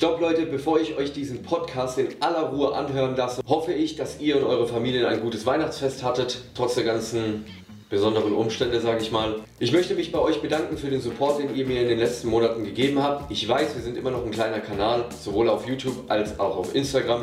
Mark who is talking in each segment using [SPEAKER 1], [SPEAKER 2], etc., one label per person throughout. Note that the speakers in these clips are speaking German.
[SPEAKER 1] Stopp Leute, bevor ich euch diesen Podcast in aller Ruhe anhören lasse, hoffe ich, dass ihr und eure Familien ein gutes Weihnachtsfest hattet, trotz der ganzen besonderen Umstände, sage ich mal. Ich möchte mich bei euch bedanken für den Support, den ihr mir in den letzten Monaten gegeben habt. Ich weiß, wir sind immer noch ein kleiner Kanal, sowohl auf YouTube als auch auf Instagram.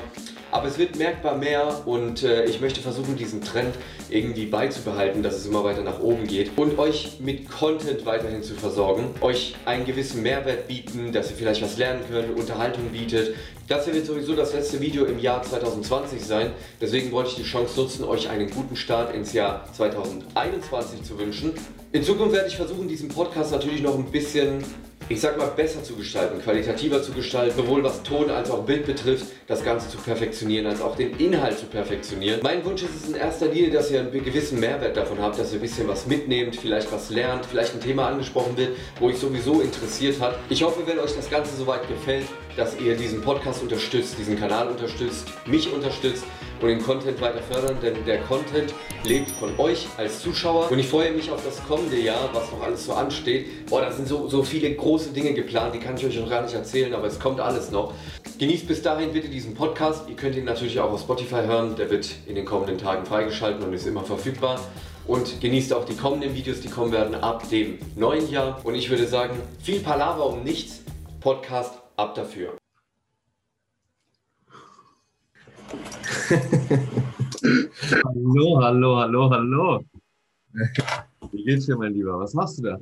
[SPEAKER 1] Aber es wird merkbar mehr und äh, ich möchte versuchen, diesen Trend irgendwie beizubehalten, dass es immer weiter nach oben geht und euch mit Content weiterhin zu versorgen, euch einen gewissen Mehrwert bieten, dass ihr vielleicht was lernen könnt, Unterhaltung bietet. Das hier wird sowieso das letzte Video im Jahr 2020 sein, deswegen wollte ich die Chance nutzen, euch einen guten Start ins Jahr 2021 zu wünschen. In Zukunft werde ich versuchen, diesen Podcast natürlich noch ein bisschen ich sag mal, besser zu gestalten, qualitativer zu gestalten, sowohl was Ton als auch Bild betrifft, das Ganze zu perfektionieren, als auch den Inhalt zu perfektionieren. Mein Wunsch ist es in erster Linie, dass ihr einen gewissen Mehrwert davon habt, dass ihr ein bisschen was mitnehmt, vielleicht was lernt, vielleicht ein Thema angesprochen wird, wo euch sowieso interessiert hat. Ich hoffe, wenn euch das Ganze soweit gefällt, dass ihr diesen Podcast unterstützt, diesen Kanal unterstützt, mich unterstützt und den Content weiter fördern, denn der Content lebt von euch als Zuschauer und ich freue mich auf das kommende Jahr, was noch alles so ansteht. Boah, da sind so, so viele große Dinge geplant, die kann ich euch noch gar nicht erzählen, aber es kommt alles noch. Genießt bis dahin bitte diesen Podcast. Ihr könnt ihn natürlich auch auf Spotify hören, der wird in den kommenden Tagen freigeschaltet und ist immer verfügbar. Und genießt auch die kommenden Videos, die kommen werden ab dem neuen Jahr. Und ich würde sagen, viel Palaver um nichts. Podcast ab dafür.
[SPEAKER 2] hallo, hallo, hallo, hallo. Wie geht's dir, mein Lieber? Was machst du da?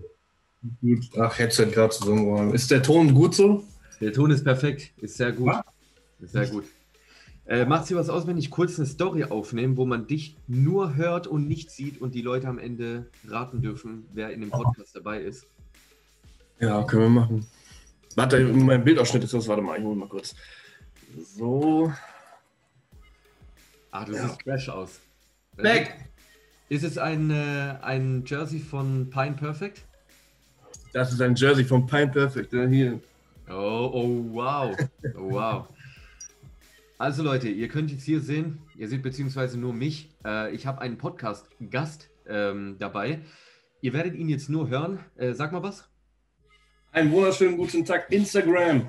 [SPEAKER 3] Gut. Ach, Headset gerade zusammengeräumt. Ist der Ton gut so?
[SPEAKER 2] Der Ton ist perfekt, ist sehr gut. Ist sehr gut. Äh, macht dir was aus, wenn ich kurz eine Story aufnehme, wo man dich nur hört und nicht sieht und die Leute am Ende raten dürfen, wer in dem Podcast dabei ist?
[SPEAKER 3] Ja, können wir machen. Warte, mein Bildausschnitt ist das. Warte mal, ich hole mal kurz. So.
[SPEAKER 2] Ah, du ja. siehst fresh aus.
[SPEAKER 3] Back!
[SPEAKER 2] Ist es ein, äh, ein Jersey von Pine Perfect?
[SPEAKER 3] Das ist ein Jersey von Pine Perfect. Hier.
[SPEAKER 2] Oh, oh, wow. Oh, wow. Also Leute, ihr könnt jetzt hier sehen, ihr seht beziehungsweise nur mich. Äh, ich habe einen Podcast-Gast ähm, dabei. Ihr werdet ihn jetzt nur hören. Äh, sag mal was.
[SPEAKER 3] Einen wunderschönen guten Tag, Instagram.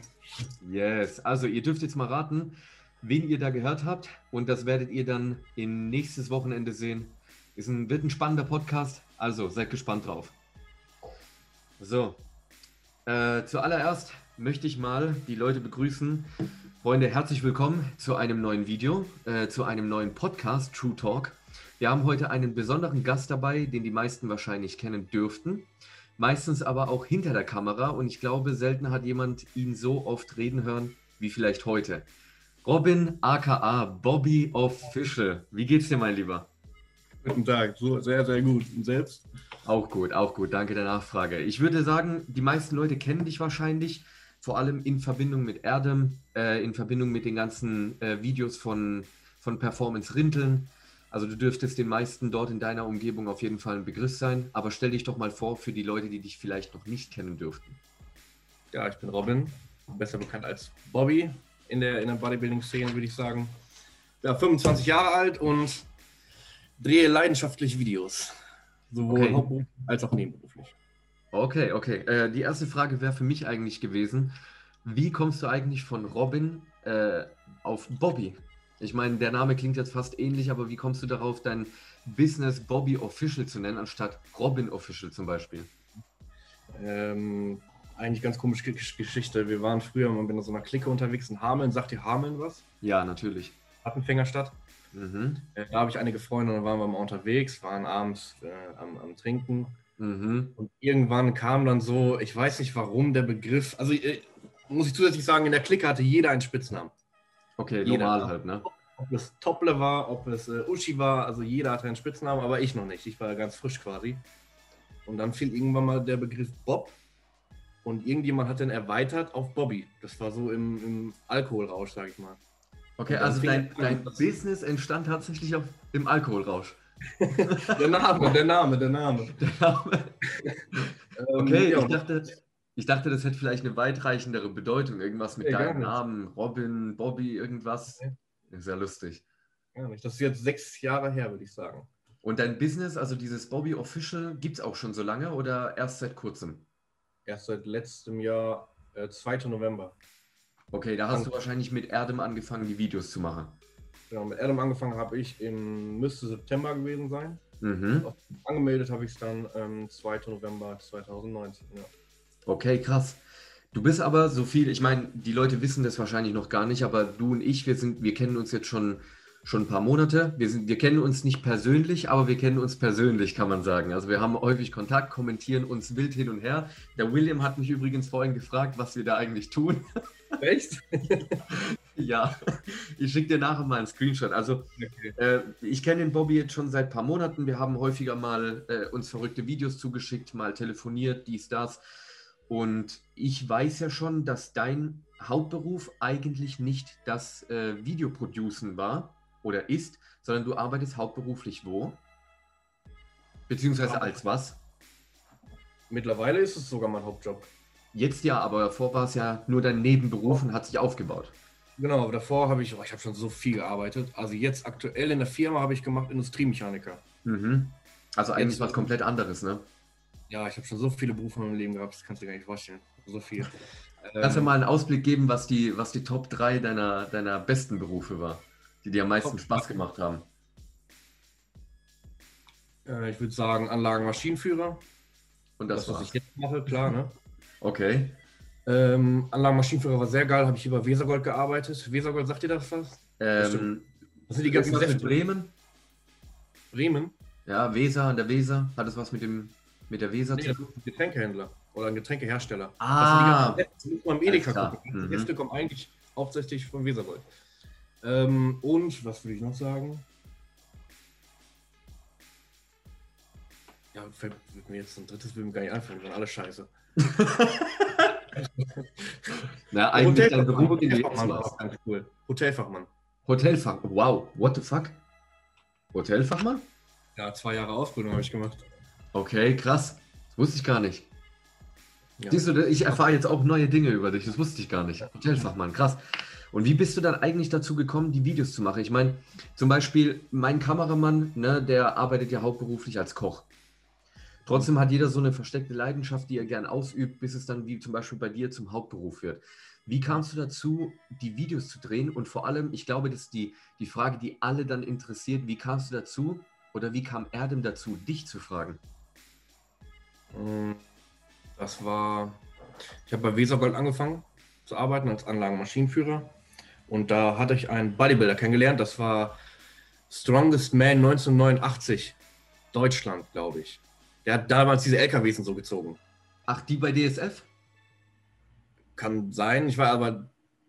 [SPEAKER 2] Yes, also ihr dürft jetzt mal raten, wen ihr da gehört habt. Und das werdet ihr dann in nächstes Wochenende sehen. Ist ein, wird ein spannender Podcast. Also seid gespannt drauf. So, äh, zuallererst möchte ich mal die Leute begrüßen. Freunde, herzlich willkommen zu einem neuen Video, äh, zu einem neuen Podcast, True Talk. Wir haben heute einen besonderen Gast dabei, den die meisten wahrscheinlich kennen dürften. Meistens aber auch hinter der Kamera und ich glaube, selten hat jemand ihn so oft reden hören wie vielleicht heute. Robin aka Bobby Official. Wie geht's dir, mein Lieber?
[SPEAKER 3] Guten Tag, so, sehr, sehr gut. Und selbst?
[SPEAKER 2] Auch gut, auch gut. Danke der Nachfrage. Ich würde sagen, die meisten Leute kennen dich wahrscheinlich, vor allem in Verbindung mit Erdem, äh, in Verbindung mit den ganzen äh, Videos von, von Performance Rinteln. Also du dürftest den meisten dort in deiner Umgebung auf jeden Fall ein Begriff sein. Aber stell dich doch mal vor für die Leute, die dich vielleicht noch nicht kennen dürften.
[SPEAKER 3] Ja, ich bin Robin, besser bekannt als Bobby in der, in der Bodybuilding-Szene, würde ich sagen. Ja, 25 Jahre alt und drehe leidenschaftlich Videos. Sowohl okay. hauptberuflich als auch nebenberuflich.
[SPEAKER 2] Okay, okay. Äh, die erste Frage wäre für mich eigentlich gewesen, wie kommst du eigentlich von Robin äh, auf Bobby? Ich meine, der Name klingt jetzt fast ähnlich, aber wie kommst du darauf, dein Business Bobby Official zu nennen, anstatt Robin Official zum Beispiel?
[SPEAKER 3] Ähm, eigentlich ganz komische Geschichte. Wir waren früher mal mit so einer Clique unterwegs in Hameln. Sagt dir Hameln was?
[SPEAKER 2] Ja, natürlich.
[SPEAKER 3] Appenfängerstadt. Mhm. Äh, da habe ich einige Freunde und dann waren wir mal unterwegs, waren abends äh, am, am, Trinken. Mhm. Und irgendwann kam dann so, ich weiß nicht warum, der Begriff, also äh, muss ich zusätzlich sagen, in der Clique hatte jeder einen Spitznamen.
[SPEAKER 2] Okay, jeder, normal halt, ne?
[SPEAKER 3] Ob es Tople war, ob es äh, Uschi war, also jeder hatte einen Spitznamen, aber ich noch nicht. Ich war ganz frisch quasi. Und dann fiel irgendwann mal der Begriff Bob und irgendjemand hat den erweitert auf Bobby. Das war so im, im Alkoholrausch, sag ich mal.
[SPEAKER 2] Okay, also dein, dein Business entstand tatsächlich auf, im Alkoholrausch.
[SPEAKER 3] der Name, der Name, der Name. Der Name.
[SPEAKER 2] Ähm, okay, ja. ich, dachte, ich dachte, das hätte vielleicht eine weitreichendere Bedeutung. Irgendwas mit ja, deinem Namen, Robin, Bobby, irgendwas. Ja. Sehr lustig.
[SPEAKER 3] Ja, nicht. Das ist jetzt sechs Jahre her, würde ich sagen.
[SPEAKER 2] Und dein Business, also dieses Bobby Official, gibt es auch schon so lange oder erst seit kurzem?
[SPEAKER 3] erst seit letztem Jahr, äh, 2. November.
[SPEAKER 2] Okay, da hast du wahrscheinlich mit Erdem angefangen, die Videos zu machen.
[SPEAKER 3] Genau, mit Adam angefangen habe ich im, müsste September gewesen sein.
[SPEAKER 2] Mhm.
[SPEAKER 3] Angemeldet habe ich es dann ähm, 2. November 2019. Ja.
[SPEAKER 2] Okay, krass. Du bist aber so viel, ich meine, die Leute wissen das wahrscheinlich noch gar nicht, aber du und ich, wir sind, wir kennen uns jetzt schon, schon ein paar Monate. Wir, sind, wir kennen uns nicht persönlich, aber wir kennen uns persönlich, kann man sagen. Also wir haben häufig Kontakt, kommentieren uns wild hin und her. Der William hat mich übrigens vorhin gefragt, was wir da eigentlich tun.
[SPEAKER 3] Echt?
[SPEAKER 2] ja, ich schicke dir nachher mal einen Screenshot. Also
[SPEAKER 3] Okay.
[SPEAKER 2] äh, ich kenne den Bobby jetzt schon seit ein paar Monaten. Wir haben häufiger mal äh, uns verrückte Videos zugeschickt, mal telefoniert, dies, das. Und ich weiß ja schon, dass dein Hauptberuf eigentlich nicht das äh, Videoproducen war oder ist, sondern du arbeitest hauptberuflich wo? Beziehungsweise als was?
[SPEAKER 3] Mittlerweile ist es sogar mein Hauptjob.
[SPEAKER 2] Jetzt ja, aber davor war es ja nur dein Nebenberuf und hat sich aufgebaut.
[SPEAKER 3] Genau, aber davor habe ich, oh, ich habe schon so viel gearbeitet. Also jetzt aktuell in der Firma habe ich gemacht Industriemechaniker.
[SPEAKER 2] Mhm. Also eigentlich
[SPEAKER 3] Jetzt-
[SPEAKER 2] was komplett anderes, ne?
[SPEAKER 3] Ja, ich habe schon so viele Berufe in meinem Leben gehabt, das kannst du dir gar nicht vorstellen. So viel.
[SPEAKER 2] Kannst du
[SPEAKER 3] Ähm,
[SPEAKER 2] mal einen Ausblick geben, was die, was die Top 3 deiner, deiner besten Berufe war, die dir am meisten
[SPEAKER 3] Top
[SPEAKER 2] Spaß gemacht haben?
[SPEAKER 3] äh, ich würde sagen Anlagenmaschinenführer.
[SPEAKER 2] Und das,
[SPEAKER 3] Das, was ich jetzt mache, klar, ne?
[SPEAKER 2] Okay.
[SPEAKER 3] Ähm, Anlagenmaschinenführer war sehr geil, habe ich über Wesergold gearbeitet. Wesergold, sagt ihr das was?
[SPEAKER 2] Ähm,
[SPEAKER 3] Das sind die ganzen Säfte.
[SPEAKER 2] Bremen?
[SPEAKER 3] Bremen?
[SPEAKER 2] Ja, Weser an der Weser. Hat das was mit dem mit der Weser
[SPEAKER 3] Nee,
[SPEAKER 2] zu tun?
[SPEAKER 3] ein Getränkehändler oder ein Getränkehersteller.
[SPEAKER 2] Ah.
[SPEAKER 3] das sind die ganzen Säfte, das muss man im Edeka gucken. Die
[SPEAKER 2] Mhm.
[SPEAKER 3] Säfte kommen eigentlich hauptsächlich von Wesergold. Ähm, und, was würde ich noch sagen? Ja, fällt wird mir jetzt ein drittes Bild gar nicht einfallen, sondern alles scheiße.
[SPEAKER 2] Na, eigentlich dein
[SPEAKER 3] Hotelfachmann,
[SPEAKER 2] Beruf,
[SPEAKER 3] Hotelfachmann war ganz cool. Hotelfachmann.
[SPEAKER 2] Hotelfach. Wow, what the fuck? Hotelfachmann?
[SPEAKER 3] Ja, zwei Jahre Ausbildung habe ich gemacht.
[SPEAKER 2] Okay, krass. Das wusste ich gar nicht.
[SPEAKER 3] Ja.
[SPEAKER 2] Siehst du, ich erfahre jetzt auch neue Dinge über dich. Das wusste ich gar nicht. Hotelfachmann, krass. Und wie bist du dann eigentlich dazu gekommen, die Videos zu machen? Ich meine, zum Beispiel mein Kameramann, ne, der arbeitet ja hauptberuflich als Koch. Trotzdem hat jeder so eine versteckte Leidenschaft, die er gern ausübt, bis es dann wie zum Beispiel bei dir zum Hauptberuf wird. Wie kamst du dazu, die Videos zu drehen? Und vor allem, ich glaube, das ist die, die Frage, die alle dann interessiert, wie kamst du dazu oder wie kam Erdem dazu, dich zu fragen?
[SPEAKER 3] Mm, Das war, ich habe bei Wesergold angefangen zu arbeiten als Anlagenmaschinenführer. Und da hatte ich einen Bodybuilder kennengelernt. Das war Strongest Man 1989, Deutschland, glaube ich. Der hat damals diese LKWs und so gezogen.
[SPEAKER 2] Ach, die bei DSF?
[SPEAKER 3] Kann sein. Ich war aber,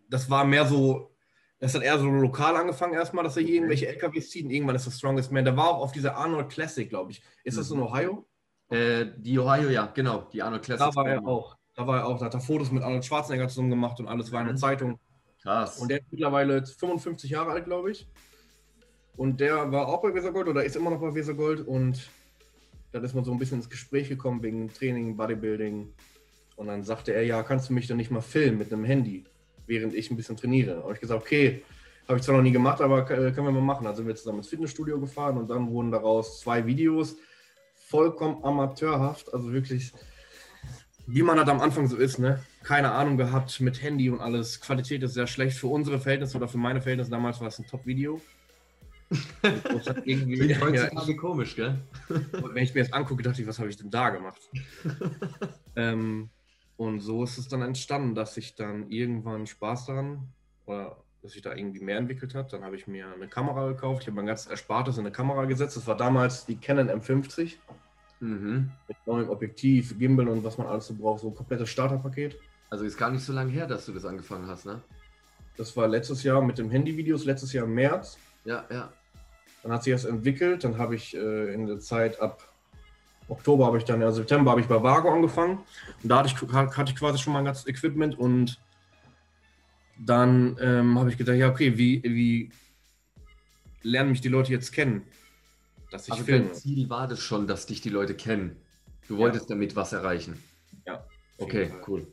[SPEAKER 3] das war mehr so, das hat eher so lokal angefangen erstmal, dass er hier irgendwelche LKWs zieht. Und irgendwann ist das Strongest Man. Der war auch auf dieser Arnold Classic, glaube ich. Ist das in Ohio?
[SPEAKER 2] Äh, die Ohio, ja, genau, die Arnold Classic.
[SPEAKER 3] Da war er auch. Da war er auch. Da hat er Fotos mit Arnold Schwarzenegger zusammen gemacht und alles war in der
[SPEAKER 2] Mhm.
[SPEAKER 3] Zeitung.
[SPEAKER 2] Krass.
[SPEAKER 3] Und der ist mittlerweile jetzt 55 Jahre alt, glaube ich. Und der war auch bei Wesergold oder ist immer noch bei Wesergold. Und dann ist man so ein bisschen ins Gespräch gekommen wegen Training, Bodybuilding. Und dann sagte er, ja, kannst du mich dann nicht mal filmen mit einem Handy, während ich ein bisschen trainiere? Und ich gesagt, okay, habe ich zwar noch nie gemacht, aber äh, können wir mal machen. Also sind wir zusammen ins Fitnessstudio gefahren und dann wurden daraus zwei Videos, vollkommen amateurhaft, also wirklich, wie man das am Anfang so ist, ne? Keine Ahnung gehabt mit Handy und alles. Qualität ist sehr schlecht für unsere Verhältnisse oder für meine Verhältnisse. Damals war es ein Top-Video. Irgendwie-
[SPEAKER 2] Klingt
[SPEAKER 3] ja,
[SPEAKER 2] heutzutage komisch, gell?
[SPEAKER 3] und wenn ich mir das angucke, dachte ich, was habe ich denn da gemacht? ähm, und so ist es dann entstanden, dass ich dann irgendwann Spaß daran oder dass sich da irgendwie mehr entwickelt hat. Dann habe ich mir eine Kamera gekauft. Ich habe mein ganzes Erspartes in eine Kamera gesetzt. Das war damals die Canon M50
[SPEAKER 2] Mhm.
[SPEAKER 3] mit neuem Objektiv, Gimbal und was man alles so braucht. So ein komplettes Starterpaket.
[SPEAKER 2] Also ist gar nicht so lange her, dass du das angefangen hast, ne?
[SPEAKER 3] Das war letztes Jahr mit dem Handyvideos, letztes Jahr im März.
[SPEAKER 2] Ja, ja.
[SPEAKER 3] Dann hat sich das entwickelt. Dann habe ich äh, in der Zeit ab Oktober habe ich dann, ja September habe ich bei Vago angefangen. Und da hatte ich, hatte ich quasi schon mein ganzes Equipment und dann ähm, habe ich gedacht, ja, okay, wie, wie lernen mich die Leute jetzt kennen? Dass ich
[SPEAKER 2] Also
[SPEAKER 3] filme.
[SPEAKER 2] dein Ziel war das schon, dass dich die Leute kennen. Du wolltest damit was erreichen.
[SPEAKER 3] Ja.
[SPEAKER 2] Okay, cool.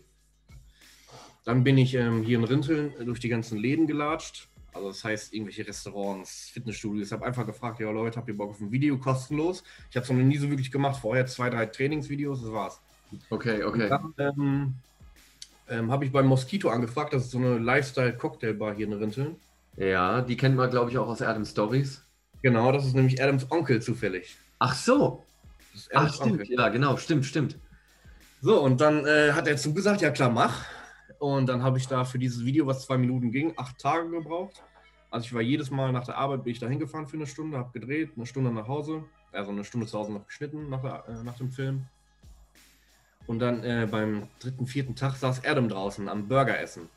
[SPEAKER 3] Dann bin ich ähm, hier in Rinteln durch die ganzen Läden gelatscht. Also das heißt irgendwelche Restaurants, Fitnessstudios. Ich habe einfach gefragt, ja Leute, habt ihr Bock auf ein Video kostenlos? Ich habe es noch nie so wirklich gemacht. Vorher zwei, drei Trainingsvideos, das war's.
[SPEAKER 2] Okay, okay.
[SPEAKER 3] Dann ähm, ähm, habe ich beim Mosquito angefragt. Das ist so eine Lifestyle-Cocktailbar hier in Rinteln.
[SPEAKER 2] Ja, die kennt man, glaube ich, auch aus Adam Stories.
[SPEAKER 3] Genau, das ist nämlich Adams Onkel zufällig.
[SPEAKER 2] Ach so.
[SPEAKER 3] Das ist
[SPEAKER 2] Ach,
[SPEAKER 3] Adams
[SPEAKER 2] stimmt. Ja, genau, stimmt, stimmt.
[SPEAKER 3] So, und dann äh, hat er zugesagt, ja klar, mach. Und dann habe ich da für dieses Video, was zwei Minuten ging, acht Tage gebraucht. Also ich war jedes Mal nach der Arbeit, bin ich da hingefahren für eine Stunde, habe gedreht, eine Stunde nach Hause, also eine Stunde zu Hause noch geschnitten nach, der, äh, nach dem Film. Und dann äh, beim dritten, vierten Tag saß Adam draußen am Burger essen.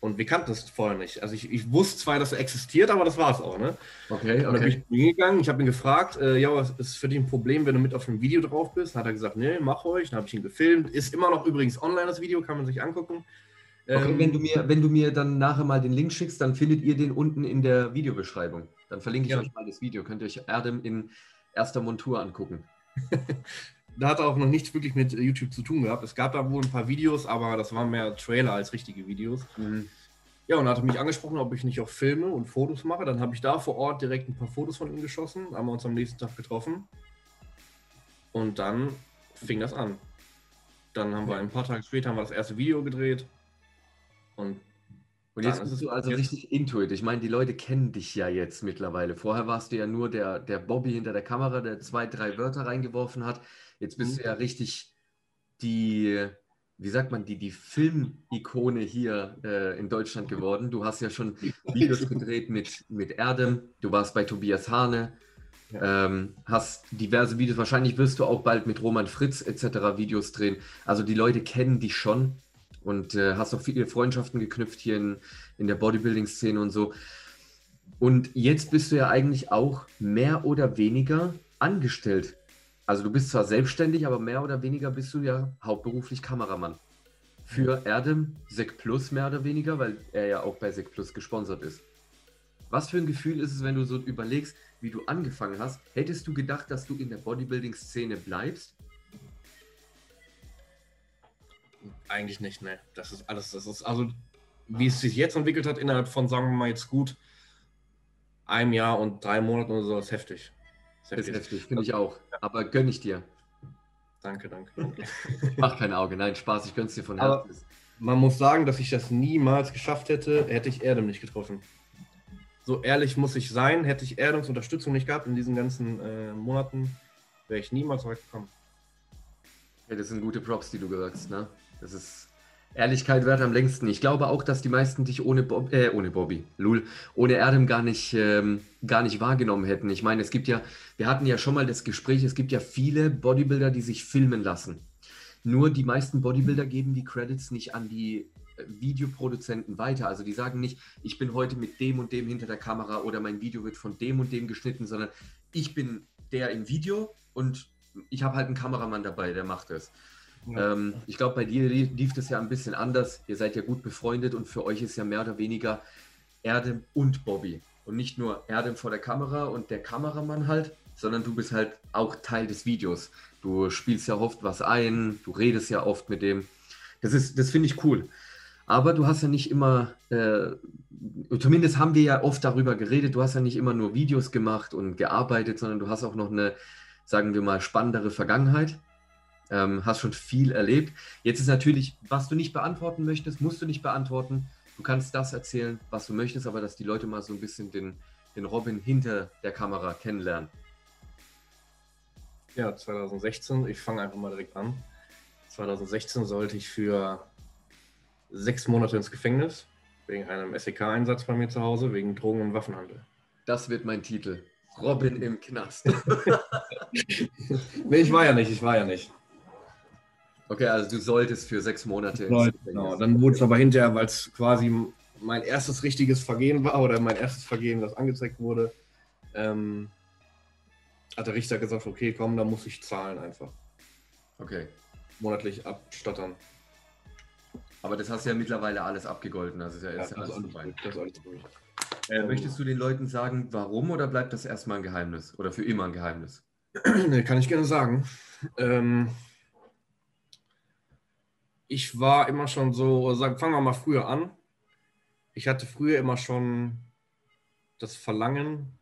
[SPEAKER 3] Und wir kannten das vorher nicht. Also ich, ich wusste zwar, dass er existiert, aber das war es auch. Ne?
[SPEAKER 2] Okay,
[SPEAKER 3] Und dann bin ich
[SPEAKER 2] okay.
[SPEAKER 3] zu ihm gegangen, ich habe ihn gefragt, äh, ja, was ist für dich ein Problem, wenn du mit auf dem Video drauf bist? Hat er gesagt, nee, mach euch. Dann habe ich ihn gefilmt. Ist immer noch übrigens online, das Video, kann man sich angucken.
[SPEAKER 2] Okay,
[SPEAKER 3] Ähm,
[SPEAKER 2] wenn du, mir, wenn du mir dann nachher mal den Link schickst, dann findet ihr den unten in der Videobeschreibung. Dann verlinke ich
[SPEAKER 3] Ja.
[SPEAKER 2] euch mal das Video. Könnt ihr euch Adam in erster Montur angucken.
[SPEAKER 3] da hat er auch noch nichts wirklich mit YouTube zu tun gehabt. Es gab da wohl ein paar Videos, aber das waren mehr Trailer als richtige Videos. Ja, und er hatte mich angesprochen, ob ich nicht auch Filme und Fotos mache. Dann habe ich da vor Ort direkt ein paar Fotos von ihm geschossen, haben wir uns am nächsten Tag getroffen. Und dann fing das an. Dann haben wir ein paar Tage später haben wir das erste Video gedreht. Und
[SPEAKER 2] Und jetzt bist du also
[SPEAKER 3] jetzt-
[SPEAKER 2] richtig into it. Ich meine, die Leute kennen dich ja jetzt mittlerweile. Vorher warst du ja nur der, der Bobby hinter der Kamera, der zwei, drei Wörter reingeworfen hat. Jetzt bist
[SPEAKER 3] Mhm.
[SPEAKER 2] du ja richtig die, wie sagt man, die, die Filmikone hier äh, in Deutschland geworden. Du hast ja schon Videos gedreht mit, mit Erdem, du warst bei Tobias Hane, ähm, hast diverse Videos, wahrscheinlich wirst du auch bald mit Roman Fritz etc. Videos drehen. Also die Leute kennen dich schon und äh, hast auch viele Freundschaften geknüpft hier in, in der Bodybuilding-Szene und so. Und jetzt bist du ja eigentlich auch mehr oder weniger angestellt. Also du bist zwar selbstständig, aber mehr oder weniger bist du ja hauptberuflich Kameramann. Für Erdem, Sek Plus mehr oder weniger, weil er ja auch bei Sek Plus gesponsert ist. Was für ein Gefühl ist es, wenn du so überlegst, wie du angefangen hast? Hättest du gedacht, dass du in der Bodybuilding-Szene bleibst?
[SPEAKER 3] Eigentlich nicht, ne. Das ist alles, das ist also, wie es sich jetzt entwickelt hat, innerhalb von, sagen wir mal jetzt gut, einem Jahr und drei Monaten oder so, ist heftig. Ist heftig.
[SPEAKER 2] heftig, finde ich auch. Aber gönn ich dir.
[SPEAKER 3] Danke, danke. danke.
[SPEAKER 2] Mach kein Auge, nein, Spaß, ich gönn's dir von
[SPEAKER 3] Aber-
[SPEAKER 2] Herzen.
[SPEAKER 3] Man muss sagen, dass ich das niemals geschafft hätte, hätte ich Erdem nicht getroffen. So ehrlich muss ich sein, hätte ich Erdums Unterstützung nicht gehabt in diesen ganzen äh, Monaten, wäre ich niemals weit gekommen.
[SPEAKER 2] Ja, das sind gute Props, die du sagst, ne? Das ist Ehrlichkeit wert am längsten. Ich glaube auch, dass die meisten dich ohne, Bob, äh, ohne Bobby, Lul, ohne Erdem gar nicht, ähm, gar nicht wahrgenommen hätten. Ich meine, es gibt ja, wir hatten ja schon mal das Gespräch, es gibt ja viele Bodybuilder, die sich filmen lassen. Nur die meisten Bodybuilder geben die Credits nicht an die äh, Videoproduzenten weiter. Also die sagen nicht, ich bin heute mit dem und dem hinter der Kamera oder mein Video wird von dem und dem geschnitten, sondern ich bin der im Video und ich habe halt einen Kameramann dabei, der macht es. Ähm, ich glaube, bei dir lief, das ja ein bisschen anders. Ihr seid ja gut befreundet und für euch ist ja mehr oder weniger Erdem und Bobby. Und nicht nur Erdem vor der Kamera und der Kameramann halt, sondern du bist halt auch Teil des Videos. Du spielst ja oft was ein, du redest ja oft mit dem. Das das finde ich cool. Aber du hast ja nicht immer, äh, zumindest haben wir ja oft darüber geredet, du hast ja nicht immer nur Videos gemacht und gearbeitet, sondern du hast auch noch eine, sagen wir mal, spannendere Vergangenheit. Ähm, hast schon viel erlebt. Jetzt ist natürlich, was du nicht beantworten möchtest, musst du nicht beantworten. Du kannst das erzählen, was du möchtest, aber dass die Leute mal so ein bisschen den, den Robin hinter der Kamera kennenlernen.
[SPEAKER 3] Ja, 2016, ich fange einfach mal direkt an. 2016 sollte ich für sechs Monate ins Gefängnis wegen einem SEK-Einsatz bei mir zu Hause, wegen Drogen- und Waffenhandel.
[SPEAKER 2] Das wird mein Titel. Robin im Knast.
[SPEAKER 3] Nee, ich war ja nicht, ich war ja nicht.
[SPEAKER 2] Okay, also du solltest für sechs Monate Gefängnis.
[SPEAKER 3] Genau, dann wurde es aber hinterher, weil es quasi mein erstes richtiges Vergehen war oder mein erstes Vergehen, das angezeigt wurde, ähm, hat der Richter gesagt, okay, komm, da muss ich zahlen einfach.
[SPEAKER 2] Okay.
[SPEAKER 3] Monatlich abstottern.
[SPEAKER 2] Aber das hast du ja mittlerweile alles abgegolten. Also ist ja
[SPEAKER 3] Ja,
[SPEAKER 2] alles
[SPEAKER 3] ist alles
[SPEAKER 2] vorbei.
[SPEAKER 3] das ist alles durch.
[SPEAKER 2] Äh, möchtest du den Leuten sagen, warum oder bleibt das erstmal ein Geheimnis? Oder für immer ein Geheimnis?
[SPEAKER 3] Nee, kann ich gerne sagen. Ähm, ich war immer schon so, sagen, fangen wir mal früher an. Ich hatte früher immer schon das Verlangen,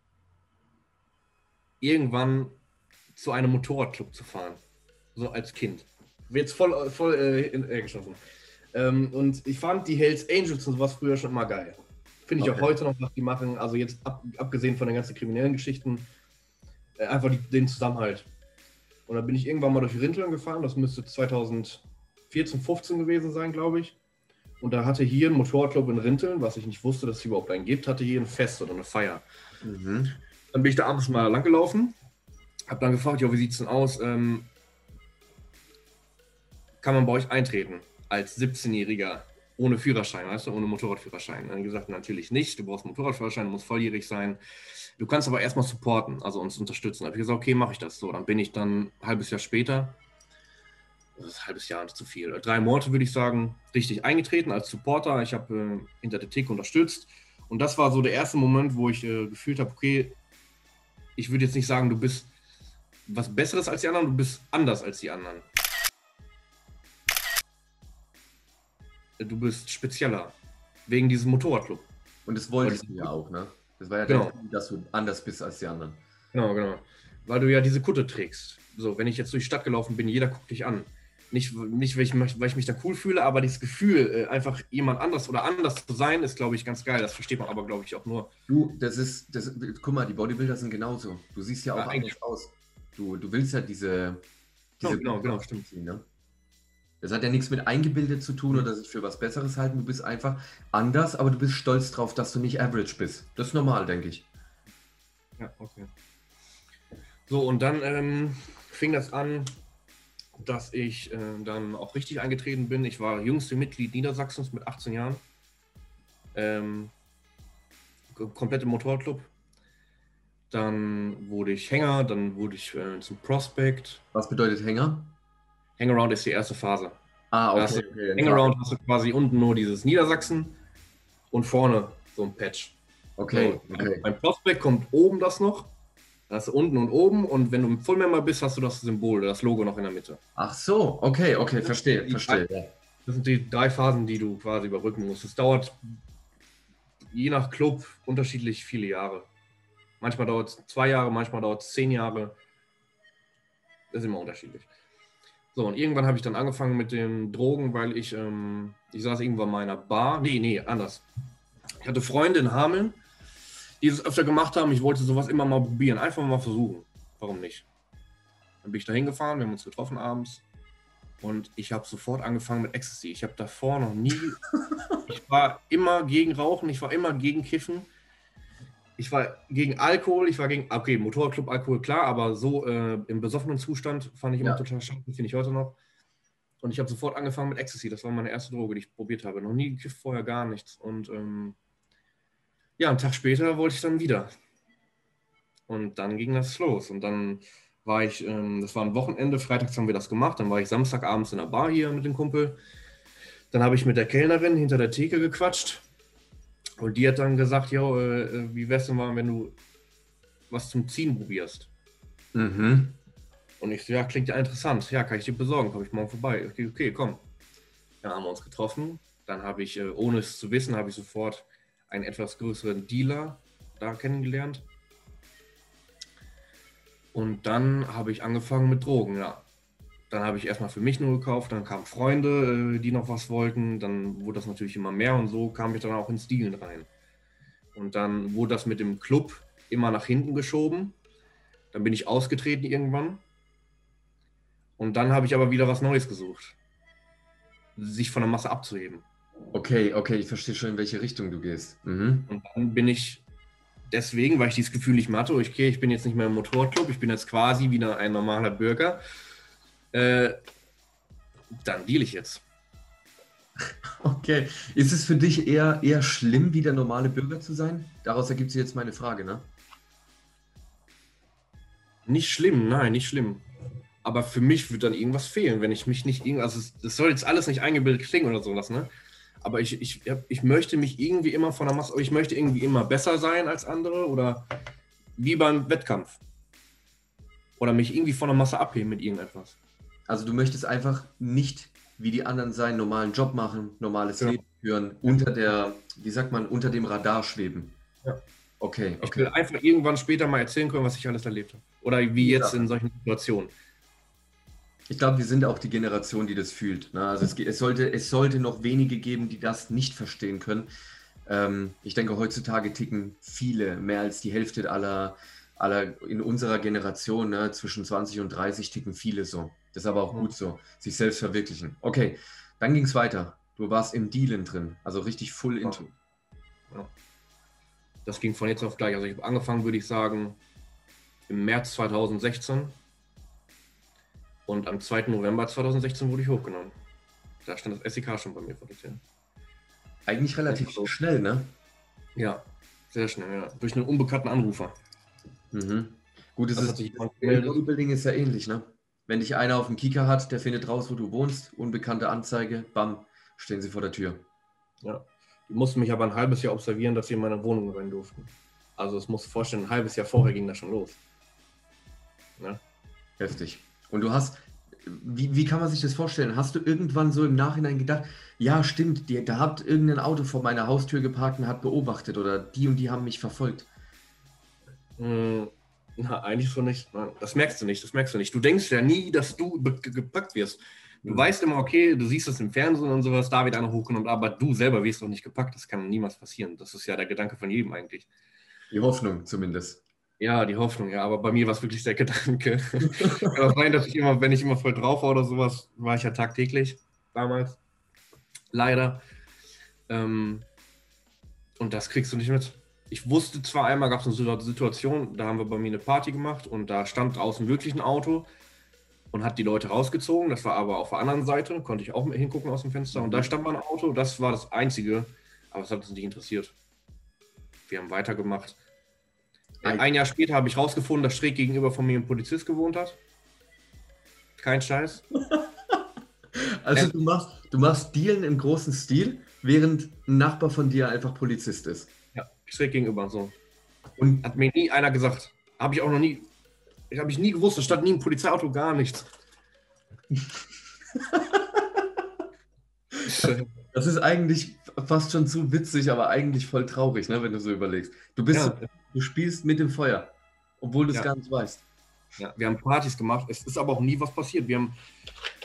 [SPEAKER 3] irgendwann zu einem Motorradclub zu fahren. So als Kind. Wird jetzt voll, voll äh, in, äh, geschossen. Ähm, und ich fand die Hells Angels und sowas früher schon immer geil. Finde ich
[SPEAKER 1] Okay.
[SPEAKER 3] auch heute noch, was die machen. Also jetzt ab, abgesehen von den ganzen kriminellen Geschichten, äh, einfach die, den Zusammenhalt. Und dann bin ich irgendwann mal durch Rinteln gefahren. Das müsste 2014, 15 gewesen sein, glaube ich. Und da hatte hier ein Motorradclub in Rinteln, was ich nicht wusste, dass es überhaupt einen gibt, hatte hier ein Fest oder eine Feier.
[SPEAKER 1] Mhm.
[SPEAKER 3] Dann bin ich da abends mal langgelaufen, habe dann gefragt, ja, wie sieht's denn aus? Ähm, kann man bei euch eintreten als 17-Jähriger ohne Führerschein, weißt du, ohne Motorradführerschein? Dann gesagt, natürlich nicht. Du brauchst einen Motorradführerschein, du musst volljährig sein. Du kannst aber erstmal supporten, also uns unterstützen. Da habe ich gesagt, okay, mache ich das so. Dann bin ich dann ein halbes Jahr später, das ist ein halbes Jahr nicht zu viel, drei Monate würde ich sagen, richtig eingetreten als Supporter. Ich habe äh, hinter der Theke unterstützt. Und das war so der erste Moment, wo ich äh, gefühlt habe, okay, ich würde jetzt nicht sagen, du bist was Besseres als die anderen, du bist anders als die anderen. Du bist spezieller. Wegen diesem Motorradclub.
[SPEAKER 2] Und das wolltest du ja auch, ne? Das war ja
[SPEAKER 3] Genau.
[SPEAKER 2] Ziel, dass du anders bist als die anderen.
[SPEAKER 3] Genau, genau. Weil du ja diese Kutte trägst. So, wenn ich jetzt durch die Stadt gelaufen bin, jeder guckt dich an. Nicht, nicht weil, ich, mich- weil ich mich da cool fühle, aber dieses Gefühl, äh, einfach jemand anders oder anders zu sein, ist, glaube ich, ganz geil. Das versteht man aber, glaube ich, auch nur.
[SPEAKER 2] Du, das ist, das, guck mal, die Bodybuilder sind genauso. Du siehst ja auch
[SPEAKER 3] Ja,
[SPEAKER 2] anders aus. Du, du willst ja diese.
[SPEAKER 3] Genau, genau, genau, stimmt.
[SPEAKER 2] ziehen, Ne? Das hat ja nichts mit eingebildet zu tun oder sich für was Besseres halten. Du bist einfach anders, aber du bist stolz drauf, dass du nicht average bist. Das ist normal, denke ich.
[SPEAKER 3] Ja, okay. So, und dann ähm, fing das an, dass ich äh, dann auch richtig eingetreten bin. Ich war jüngste Mitglied Niedersachsens mit 18 Jahren. Ähm, im Motorradclub. Dann wurde ich Hänger, dann wurde ich äh, zum Prospect.
[SPEAKER 2] Was bedeutet Hänger?
[SPEAKER 3] Hangaround ist die erste Phase.
[SPEAKER 2] Ah, okay.
[SPEAKER 3] du-
[SPEAKER 2] okay.
[SPEAKER 3] Hangaround hast du quasi unten nur dieses Niedersachsen und vorne so ein Patch.
[SPEAKER 2] Okay,
[SPEAKER 3] So,
[SPEAKER 2] okay.
[SPEAKER 3] Beim Prospect kommt oben das noch. Da hast du unten und oben und wenn du im Full-Member bist, hast du das Symbol, das Logo noch in der Mitte.
[SPEAKER 2] Ach so, okay, okay, verstehe, verstehe.
[SPEAKER 3] Das sind die drei Phasen, die du quasi überbrücken musst. Es dauert je nach Club unterschiedlich viele Jahre. Manchmal dauert es zwei Jahre, manchmal dauert es zehn Jahre. Das ist immer unterschiedlich. So, und irgendwann habe ich dann angefangen mit den Drogen, weil ich, ähm, ich saß irgendwann in meiner Bar. Nee, nee, anders. Ich hatte Freunde in Hameln, die es öfter gemacht haben. Ich wollte sowas immer mal probieren, einfach mal versuchen. Warum nicht? Dann bin ich da hingefahren, wir haben uns getroffen abends. Und ich habe sofort angefangen mit Ecstasy. Ich habe davor noch nie. ich war immer gegen Rauchen, ich war immer gegen Kiffen. Ich war gegen Alkohol, ich war gegen. Okay, Motorradclub Alkohol, klar, aber so äh, im besoffenen Zustand fand ich immer
[SPEAKER 2] Ja.
[SPEAKER 3] total schade, finde ich heute noch. Und ich habe sofort angefangen mit Ecstasy. Das war meine erste Droge, die ich probiert habe. Noch nie gekifft, vorher gar nichts. Und ähm, ja, einen Tag später wollte ich dann wieder. Und dann ging das los. Und dann war ich, ähm, das war ein Wochenende, freitags haben wir das gemacht, dann war ich Samstagabends in der Bar hier mit dem Kumpel. Dann habe ich mit der Kellnerin hinter der Theke gequatscht. Und die hat dann gesagt, ja, äh, äh, wie wär's denn mal, wenn du was zum Ziehen probierst?
[SPEAKER 2] Mhm.
[SPEAKER 3] Und ich so, ja, klingt ja interessant. Ja, kann ich dir besorgen, komme ich morgen vorbei. Okay, okay, komm. Dann haben wir uns getroffen. Dann habe ich, äh, ohne es zu wissen, habe ich sofort einen etwas größeren Dealer da kennengelernt. Und dann habe ich angefangen mit Drogen, ja. Dann habe ich erstmal für mich nur gekauft, dann kamen Freunde, äh, die noch was wollten, dann wurde das natürlich immer mehr und so kam ich dann auch ins Dealen rein. Und dann wurde das mit dem Club immer nach hinten geschoben. Dann bin ich ausgetreten irgendwann. Und dann habe ich aber wieder was Neues gesucht. Sich von der Masse abzuheben.
[SPEAKER 2] Okay, okay, ich verstehe schon, in welche Richtung du gehst. Mhm.
[SPEAKER 3] Und dann bin ich deswegen, weil ich dieses Gefühl nicht hatte, okay, ich bin jetzt nicht mehr im Motorclub, ich bin jetzt quasi wieder ein normaler Bürger. Äh, dann deal ich jetzt.
[SPEAKER 2] Okay. Ist es für dich eher, eher schlimm, wie der normale Bürger zu sein? Daraus ergibt sich jetzt meine Frage, ne?
[SPEAKER 3] Nicht schlimm, nein, nicht schlimm. Aber für mich wird dann irgendwas fehlen, wenn ich mich nicht irgendwie, also es- das soll jetzt alles nicht eingebildet klingen oder sowas, ne? Aber ich, ich, ich möchte mich irgendwie immer von der Masse, ich möchte irgendwie immer besser sein als andere oder wie beim Wettkampf. Oder mich irgendwie von der Masse abheben mit irgendetwas.
[SPEAKER 2] Also du möchtest einfach nicht wie die anderen sein, normalen Job machen, normales
[SPEAKER 3] Ja.
[SPEAKER 2] Leben führen, unter der, wie sagt man, unter dem Radar schweben.
[SPEAKER 3] Ja.
[SPEAKER 2] Okay,
[SPEAKER 3] Ich
[SPEAKER 2] okay.
[SPEAKER 3] will einfach irgendwann später mal erzählen können, was ich alles erlebt habe. Oder wie jetzt
[SPEAKER 2] Ja.
[SPEAKER 3] in solchen Situationen.
[SPEAKER 2] Ich glaube, wir sind auch die Generation, die das fühlt. Ne? Also es, es, sollte, es sollte noch wenige geben, die das nicht verstehen können. Ähm, ich denke, heutzutage ticken viele, mehr als die Hälfte aller, aller in unserer Generation, ne, zwischen 20 und 30, ticken viele so. Das ist aber auch gut so, sich selbst verwirklichen. Okay, dann ging es weiter. Du warst im Dealen drin, also richtig full into.
[SPEAKER 3] Ja. Das ging von jetzt auf gleich. Also ich habe angefangen, würde ich sagen, im März 2016 und am 2. November 2016 wurde ich hochgenommen. Da stand das SEK schon bei mir vor der Tür.
[SPEAKER 2] Eigentlich relativ also, schnell, ne?
[SPEAKER 3] Ja, sehr schnell, ja. Durch einen unbekannten Anrufer.
[SPEAKER 2] Mhm. Gut, es ist, Bodybuilding ist ja ähnlich, ne? Wenn dich einer auf dem Kieker hat, der findet raus, wo du wohnst, unbekannte Anzeige, bam, stehen sie vor der Tür.
[SPEAKER 3] Ja. Die mussten mich aber ein halbes Jahr observieren, dass sie in meine Wohnung rein durften. Also es muss vorstellen, ein halbes Jahr vorher ging das schon los.
[SPEAKER 2] Ne? Heftig. Und du hast, wie, wie kann man sich das vorstellen? Hast du irgendwann so im Nachhinein gedacht, ja, stimmt, die, da hat irgendein Auto vor meiner Haustür geparkt und hat beobachtet oder die und die haben mich verfolgt?
[SPEAKER 3] Hm, na, eigentlich so nicht. Das merkst du nicht, das merkst du nicht. Du denkst ja nie, dass du gepackt wirst. Du mhm. weißt immer, okay, du siehst das im Fernsehen und sowas, da wird einer hochgenommen, aber du selber wirst doch nicht gepackt. Das kann niemals passieren. Das ist ja der Gedanke von jedem eigentlich.
[SPEAKER 2] Die Hoffnung zumindest.
[SPEAKER 3] Ja, die Hoffnung, ja, aber bei mir war es wirklich der Gedanke. Kann auch sein, dass ich immer, wenn ich immer voll drauf war oder sowas, war ich ja tagtäglich damals. Leider. Ähm, und das kriegst du nicht mit. Ich wusste zwar einmal, gab es eine Situation, da haben wir bei mir eine Party gemacht und da stand draußen wirklich ein Auto und hat die Leute rausgezogen. Das war aber auf der anderen Seite, konnte ich auch hingucken aus dem Fenster. Und da stand mal ein Auto, das war das Einzige, aber es hat uns nicht interessiert. Wir haben weitergemacht. Ein Jahr später habe ich rausgefunden, dass schräg gegenüber von mir ein Polizist gewohnt hat. Kein Scheiß.
[SPEAKER 2] also du machst, du machst Dealen im großen Stil, während ein Nachbar von dir einfach Polizist ist.
[SPEAKER 3] Ja, schräg gegenüber so. Und hat mir nie einer gesagt. Habe ich auch noch nie. Ich habe ich nie gewusst, da stand nie ein Polizeiauto, gar nichts.
[SPEAKER 2] das ist eigentlich fast schon zu witzig, aber eigentlich voll traurig, ne, wenn du so überlegst. Du bist, ja. du spielst mit dem Feuer, obwohl du es ja. gar nicht weißt.
[SPEAKER 3] Ja, wir haben Partys gemacht, es ist aber auch nie was passiert. Wir haben,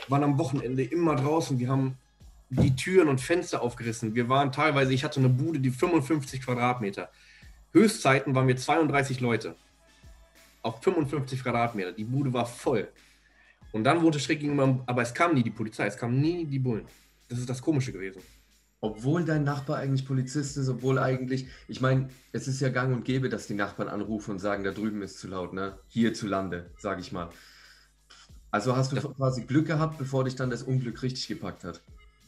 [SPEAKER 3] waren am Wochenende immer draußen, wir haben die Türen und Fenster aufgerissen. Wir waren teilweise, ich hatte eine Bude, die 55 Quadratmeter. Höchstzeiten waren wir 32 Leute. Auf 55 Quadratmeter. Die Bude war voll. Und dann wurde schräg gegenüber, aber es kam nie die Polizei, es kamen nie die Bullen. Das ist das Komische gewesen.
[SPEAKER 2] Obwohl dein Nachbar eigentlich Polizist ist, obwohl eigentlich, ich meine, es ist ja gang und gäbe, dass die Nachbarn anrufen und sagen, da drüben ist zu laut, ne? Hierzulande, sage ich mal. Also hast du ja. quasi Glück gehabt, bevor dich dann das Unglück richtig gepackt hat.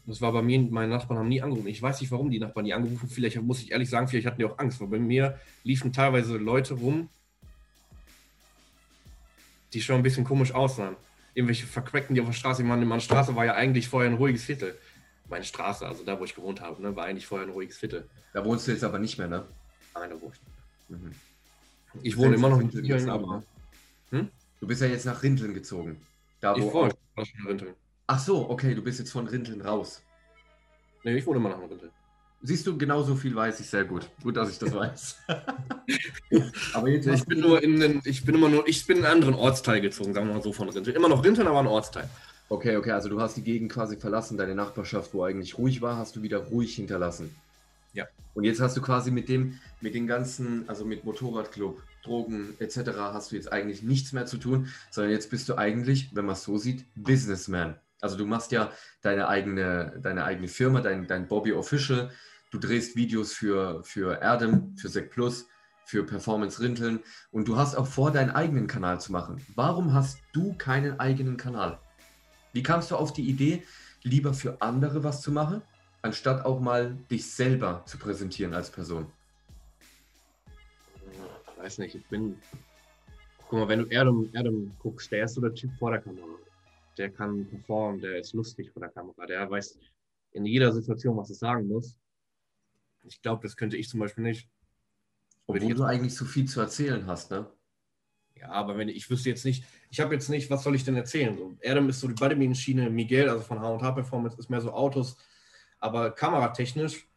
[SPEAKER 3] Das war bei mir, meine Nachbarn haben nie angerufen. Ich weiß nicht, warum die Nachbarn nie angerufen. Vielleicht muss ich ehrlich sagen, vielleicht hatten die auch Angst, weil bei mir liefen teilweise Leute rum, die schon ein bisschen komisch aussahen. Irgendwelche Verqueckten, die auf der Straße, ich meine, meine Straße war ja eigentlich vorher ein ruhiges Viertel meine Straße, also da, wo ich gewohnt habe, ne, war eigentlich vorher ein ruhiges Viertel.
[SPEAKER 2] Da wohnst du jetzt aber nicht mehr, ne?
[SPEAKER 3] Nein, da wohne ich nicht. Mhm. Ich wohne immer noch in Rinteln, aber.
[SPEAKER 2] Hm? Du bist ja jetzt nach Rinteln gezogen.
[SPEAKER 3] Da, ich wo war schon
[SPEAKER 2] Rinteln. Ach so, okay, du bist jetzt von Rinteln raus.
[SPEAKER 3] Nee, ich wohne immer noch in Rinteln.
[SPEAKER 2] Siehst du, genauso viel weiß ich sehr gut. Gut, dass ich das weiß.
[SPEAKER 3] aber jetzt ich bin nur in den, ich bin immer nur, ich bin in einen anderen Ortsteil gezogen, sagen wir mal so von Rinteln. Immer noch Rinteln, aber ein Ortsteil.
[SPEAKER 2] Okay, okay, also du hast die Gegend quasi verlassen, deine Nachbarschaft, wo eigentlich ruhig war, hast du wieder ruhig hinterlassen.
[SPEAKER 3] Ja.
[SPEAKER 2] Und jetzt hast du quasi mit dem, mit den ganzen, also mit Motorradclub, Drogen etc. hast du jetzt eigentlich nichts mehr zu tun, sondern jetzt bist du eigentlich, wenn man es so sieht, Businessman. Also du machst ja deine eigene, deine eigene Firma, dein, dein Bobby Official, du drehst Videos für, für Erdem, für Sec Plus, für Performance Rinteln und du hast auch vor, deinen eigenen Kanal zu machen. Warum hast du keinen eigenen Kanal? Wie kamst du auf die Idee, lieber für andere was zu machen, anstatt auch mal dich selber zu präsentieren als Person?
[SPEAKER 3] Ich weiß nicht, ich bin. Guck mal, wenn du Erdem, Erdem guckst, der ist so der Typ vor der Kamera. Der kann performen, der ist lustig vor der Kamera, der weiß in jeder Situation, was er sagen muss. Ich glaube, das könnte ich zum Beispiel nicht.
[SPEAKER 2] Obwohl du eigentlich so viel zu erzählen hast, ne?
[SPEAKER 3] Ja, aber wenn ich wüsste jetzt nicht, ich habe jetzt nicht, was soll ich denn erzählen? So, Adam ist so die Bodybuilding-Schiene, Miguel, also von H&H Performance, ist mehr so Autos, aber kameratechnisch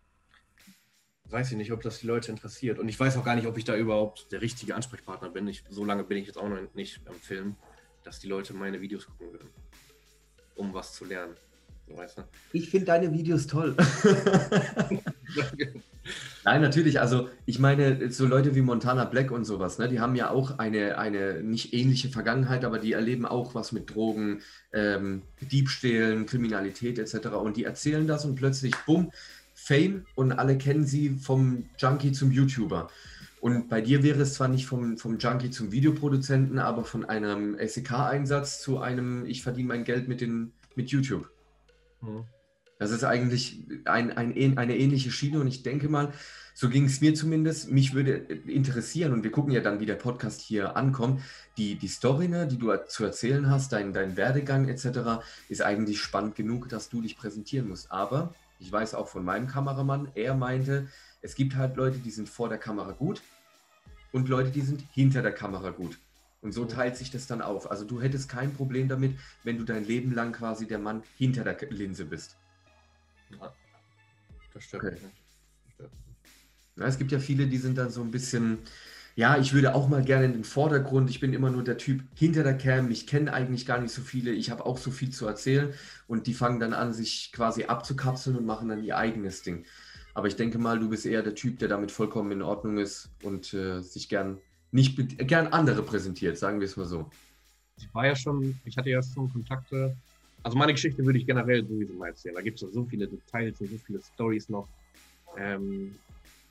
[SPEAKER 3] weiß ich nicht, ob das die Leute interessiert. Und ich weiß auch gar nicht, ob ich da überhaupt der richtige Ansprechpartner bin. Ich, so lange bin ich jetzt auch noch nicht am Film, dass die Leute meine Videos gucken würden. um was zu lernen. Weißt du?
[SPEAKER 2] Ich finde deine Videos toll. Nein, natürlich. Also ich meine, so Leute wie Montana Black und sowas, ne, die haben ja auch eine, eine nicht ähnliche Vergangenheit, aber die erleben auch was mit Drogen, ähm, Diebstählen, Kriminalität etc. Und die erzählen das und plötzlich, bumm, Fame und alle kennen sie vom Junkie zum YouTuber. Und bei dir wäre es zwar nicht vom, vom Junkie zum Videoproduzenten, aber von einem SEK-Einsatz zu einem, ich verdiene mein Geld mit, den, mit YouTube. Mhm. Das ist eigentlich ein, ein, eine ähnliche Schiene und ich denke mal, so ging es mir zumindest. Mich würde interessieren und wir gucken ja dann, wie der Podcast hier ankommt. Die, die Story, ne, die du zu erzählen hast, dein, dein Werdegang etc., ist eigentlich spannend genug, dass du dich präsentieren musst. Aber ich weiß auch von meinem Kameramann, er meinte, es gibt halt Leute, die sind vor der Kamera gut und Leute, die sind hinter der Kamera gut. Und so teilt sich das dann auf. Also du hättest kein Problem damit, wenn du dein Leben lang quasi der Mann hinter der Linse bist.
[SPEAKER 3] Ja, das stört okay. mich nicht.
[SPEAKER 2] Ja, es gibt ja viele, die sind dann so ein bisschen, ja, ich würde auch mal gerne in den Vordergrund. Ich bin immer nur der Typ hinter der Cam. Ich kenne eigentlich gar nicht so viele. Ich habe auch so viel zu erzählen. Und die fangen dann an, sich quasi abzukapseln und machen dann ihr eigenes Ding. Aber ich denke mal, du bist eher der Typ, der damit vollkommen in Ordnung ist und äh, sich gern nicht gern andere präsentiert, sagen wir es mal so.
[SPEAKER 3] Ich war ja schon, ich hatte ja schon Kontakte also meine Geschichte würde ich generell sowieso mal erzählen. Da gibt es so viele Details und so viele Stories noch. Ähm,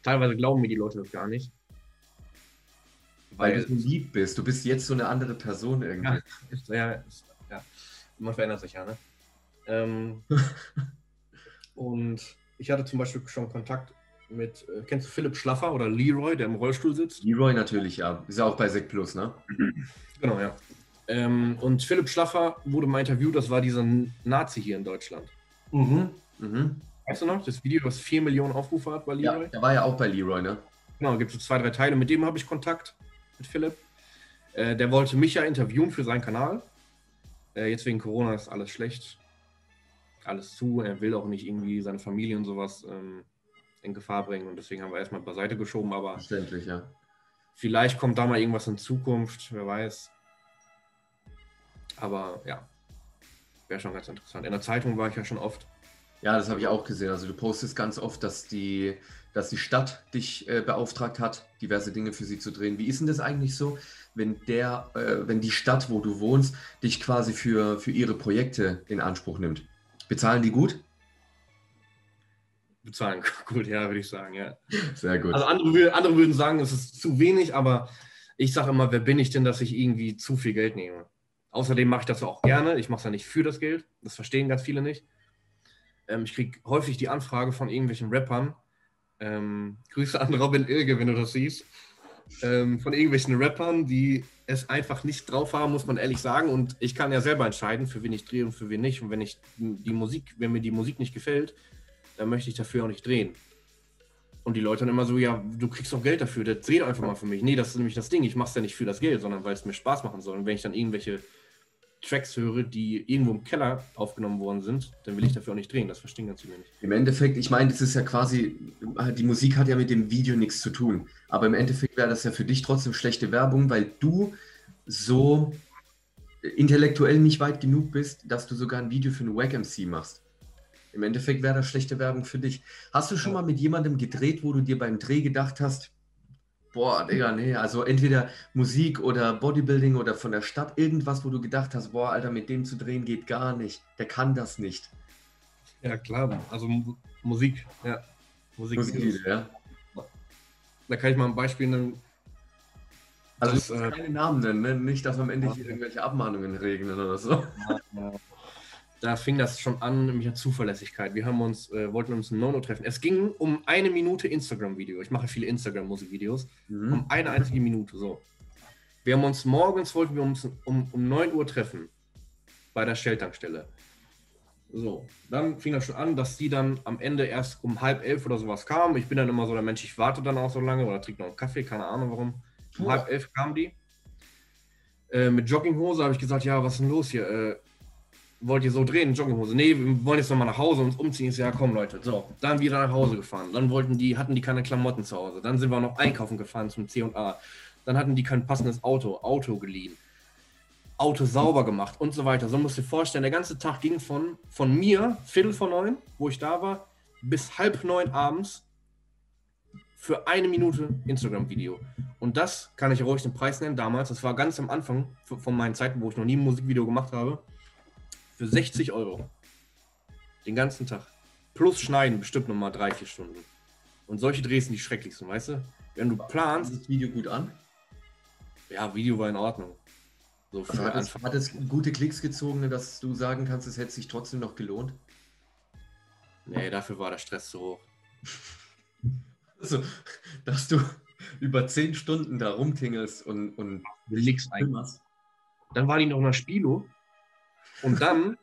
[SPEAKER 3] teilweise glauben mir die Leute das gar nicht.
[SPEAKER 2] Weil, weil du so lieb bist. Du bist jetzt so eine andere Person irgendwie.
[SPEAKER 3] Ja, ja, ja. man verändert sich ja, ne? Ähm, und ich hatte zum Beispiel schon Kontakt mit, äh, kennst du Philipp Schlaffer oder Leroy, der im Rollstuhl sitzt?
[SPEAKER 2] Leroy natürlich, ja. Ist ja auch bei Sek Plus, ne?
[SPEAKER 3] genau, ja. Ähm, und Philipp Schlaffer wurde mal interviewt, das war dieser Nazi hier in Deutschland. Mhm. Mhm. Weißt du noch, das Video, das 4 Millionen Aufrufe hat bei
[SPEAKER 2] Leroy? Ja, der war ja auch bei Leroy, ne?
[SPEAKER 3] Genau, gibt es zwei, drei Teile. Mit dem habe ich Kontakt, mit Philipp. Äh, der wollte mich ja interviewen für seinen Kanal. Äh, jetzt wegen Corona ist alles schlecht. Alles zu. Er will auch nicht irgendwie seine Familie und sowas ähm, in Gefahr bringen. Und deswegen haben wir erstmal beiseite geschoben. Aber
[SPEAKER 2] Verständlich, ja.
[SPEAKER 3] Vielleicht kommt da mal irgendwas in Zukunft, wer weiß. Aber ja, wäre schon ganz interessant. In der Zeitung war ich ja schon oft.
[SPEAKER 2] Ja, das habe ich auch gesehen. Also du postest ganz oft, dass die, dass die Stadt dich äh, beauftragt hat, diverse Dinge für sie zu drehen. Wie ist denn das eigentlich so, wenn der, äh, wenn die Stadt, wo du wohnst, dich quasi für, für ihre Projekte in Anspruch nimmt? Bezahlen die gut?
[SPEAKER 3] Bezahlen gut, ja, würde ich sagen, ja.
[SPEAKER 2] Sehr gut.
[SPEAKER 3] Also andere, andere würden sagen, es ist zu wenig, aber ich sage immer, wer bin ich denn, dass ich irgendwie zu viel Geld nehme? Außerdem mache ich das auch gerne. Ich mache es ja nicht für das Geld. Das verstehen ganz viele nicht. Ähm, ich kriege häufig die Anfrage von irgendwelchen Rappern. Ähm, Grüße an Robin Ilge, wenn du das siehst. Ähm, von irgendwelchen Rappern, die es einfach nicht drauf haben, muss man ehrlich sagen. Und ich kann ja selber entscheiden, für wen ich drehe und für wen nicht. Und wenn ich die Musik, wenn mir die Musik nicht gefällt, dann möchte ich dafür auch nicht drehen. Und die Leute dann immer so, ja, du kriegst doch Geld dafür, dreh doch einfach mal für mich. Nee, das ist nämlich das Ding. Ich mache es ja nicht für das Geld, sondern weil es mir Spaß machen soll. Und wenn ich dann irgendwelche Tracks höre, die irgendwo im Keller aufgenommen worden sind, dann will ich dafür auch nicht drehen. Das verstehen ganz viele nicht.
[SPEAKER 2] Im Endeffekt, ich meine, das ist ja quasi, die Musik hat ja mit dem Video nichts zu tun. Aber im Endeffekt wäre das ja für dich trotzdem schlechte Werbung, weil du so intellektuell nicht weit genug bist, dass du sogar ein Video für eine Wack MC machst. Im Endeffekt wäre das schlechte Werbung für dich. Hast du schon mal mit jemandem gedreht, wo du dir beim Dreh gedacht hast, Boah, Digga, nee. Also entweder Musik oder Bodybuilding oder von der Stadt irgendwas, wo du gedacht hast, boah, Alter, mit dem zu drehen geht gar nicht. Der kann das nicht.
[SPEAKER 3] Ja, klar. Also Musik, ja.
[SPEAKER 2] Musik, Musik ja.
[SPEAKER 3] Da kann ich mal ein Beispiel nennen.
[SPEAKER 2] Also das, äh, keine Namen nennen, ne? nicht, dass am Ende hier irgendwelche Abmahnungen regnen oder so. Ja, ja
[SPEAKER 3] da fing das schon an mit der Zuverlässigkeit. Wir haben uns, äh, wollten uns ein Nono treffen. Es ging um eine Minute Instagram-Video. Ich mache viele Instagram-Musikvideos. Mhm. Um eine einzige Minute, so. Wir haben uns morgens, wollten wir uns um, um 9 Uhr treffen. Bei der Shell-Tankstelle. So, dann fing das schon an, dass die dann am Ende erst um halb elf oder sowas kamen. Ich bin dann immer so der Mensch, ich warte dann auch so lange oder trinke noch einen Kaffee, keine Ahnung warum. Um oh. halb elf kamen die. Äh, mit Jogginghose habe ich gesagt, ja, was ist denn los hier? Äh, wollt ihr so drehen, Jogginghose? Nee, wir wollen jetzt nochmal nach Hause und uns umziehen. Ist ja, komm Leute. So, dann wieder nach Hause gefahren. Dann wollten die, hatten die keine Klamotten zu Hause. Dann sind wir noch einkaufen gefahren zum C&A. Dann hatten die kein passendes Auto, Auto geliehen. Auto sauber gemacht und so weiter. So musst du dir vorstellen, der ganze Tag ging von, von mir, Viertel vor neun, wo ich da war, bis halb neun abends für eine Minute Instagram-Video. Und das kann ich ruhig den Preis nennen damals. Das war ganz am Anfang von meinen Zeiten, wo ich noch nie ein Musikvideo gemacht habe. Für 60 Euro. Den ganzen Tag. Plus Schneiden bestimmt nochmal drei, vier Stunden. Und solche Drehs sind die schrecklichsten, weißt du? Wenn du planst.
[SPEAKER 2] das Video gut an?
[SPEAKER 3] Ja, Video war in Ordnung.
[SPEAKER 2] So also hat, es, hat es gute Klicks gezogen, dass du sagen kannst, es hätte sich trotzdem noch gelohnt?
[SPEAKER 3] Nee, dafür war der Stress zu hoch.
[SPEAKER 2] Also, dass du über zehn Stunden da rumtingelst und, und
[SPEAKER 3] nichts einmachst. Dann war die noch der Spilo und dann,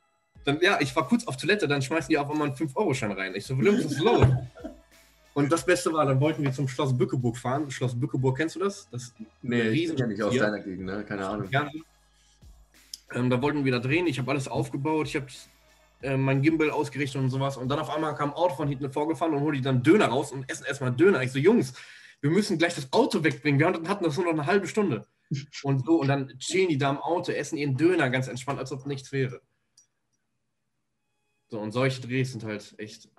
[SPEAKER 3] dann, ja, ich war kurz auf Toilette, dann schmeißen die auf einmal einen 5-Euro-Schein rein. Ich so, Williams, was ist los? Und das Beste war, dann wollten wir zum Schloss Bückeburg fahren. Schloss Bückeburg, kennst du das? Das
[SPEAKER 2] nee, riesen ja nicht aus deiner Gegend, ne? keine Ahnung. Ja.
[SPEAKER 3] Ähm, da wollten wir da drehen, ich habe alles aufgebaut, ich habe äh, mein Gimbal ausgerichtet und sowas. Und dann auf einmal kam ein Auto von hinten vorgefahren und holte dann Döner raus und essen erstmal Döner. Ich so, Jungs, wir müssen gleich das Auto wegbringen. Wir hatten das nur noch eine halbe Stunde. Und so, und dann chillen die da im Auto, essen ihren Döner ganz entspannt, als ob nichts wäre. So, und solche Drehs sind halt echt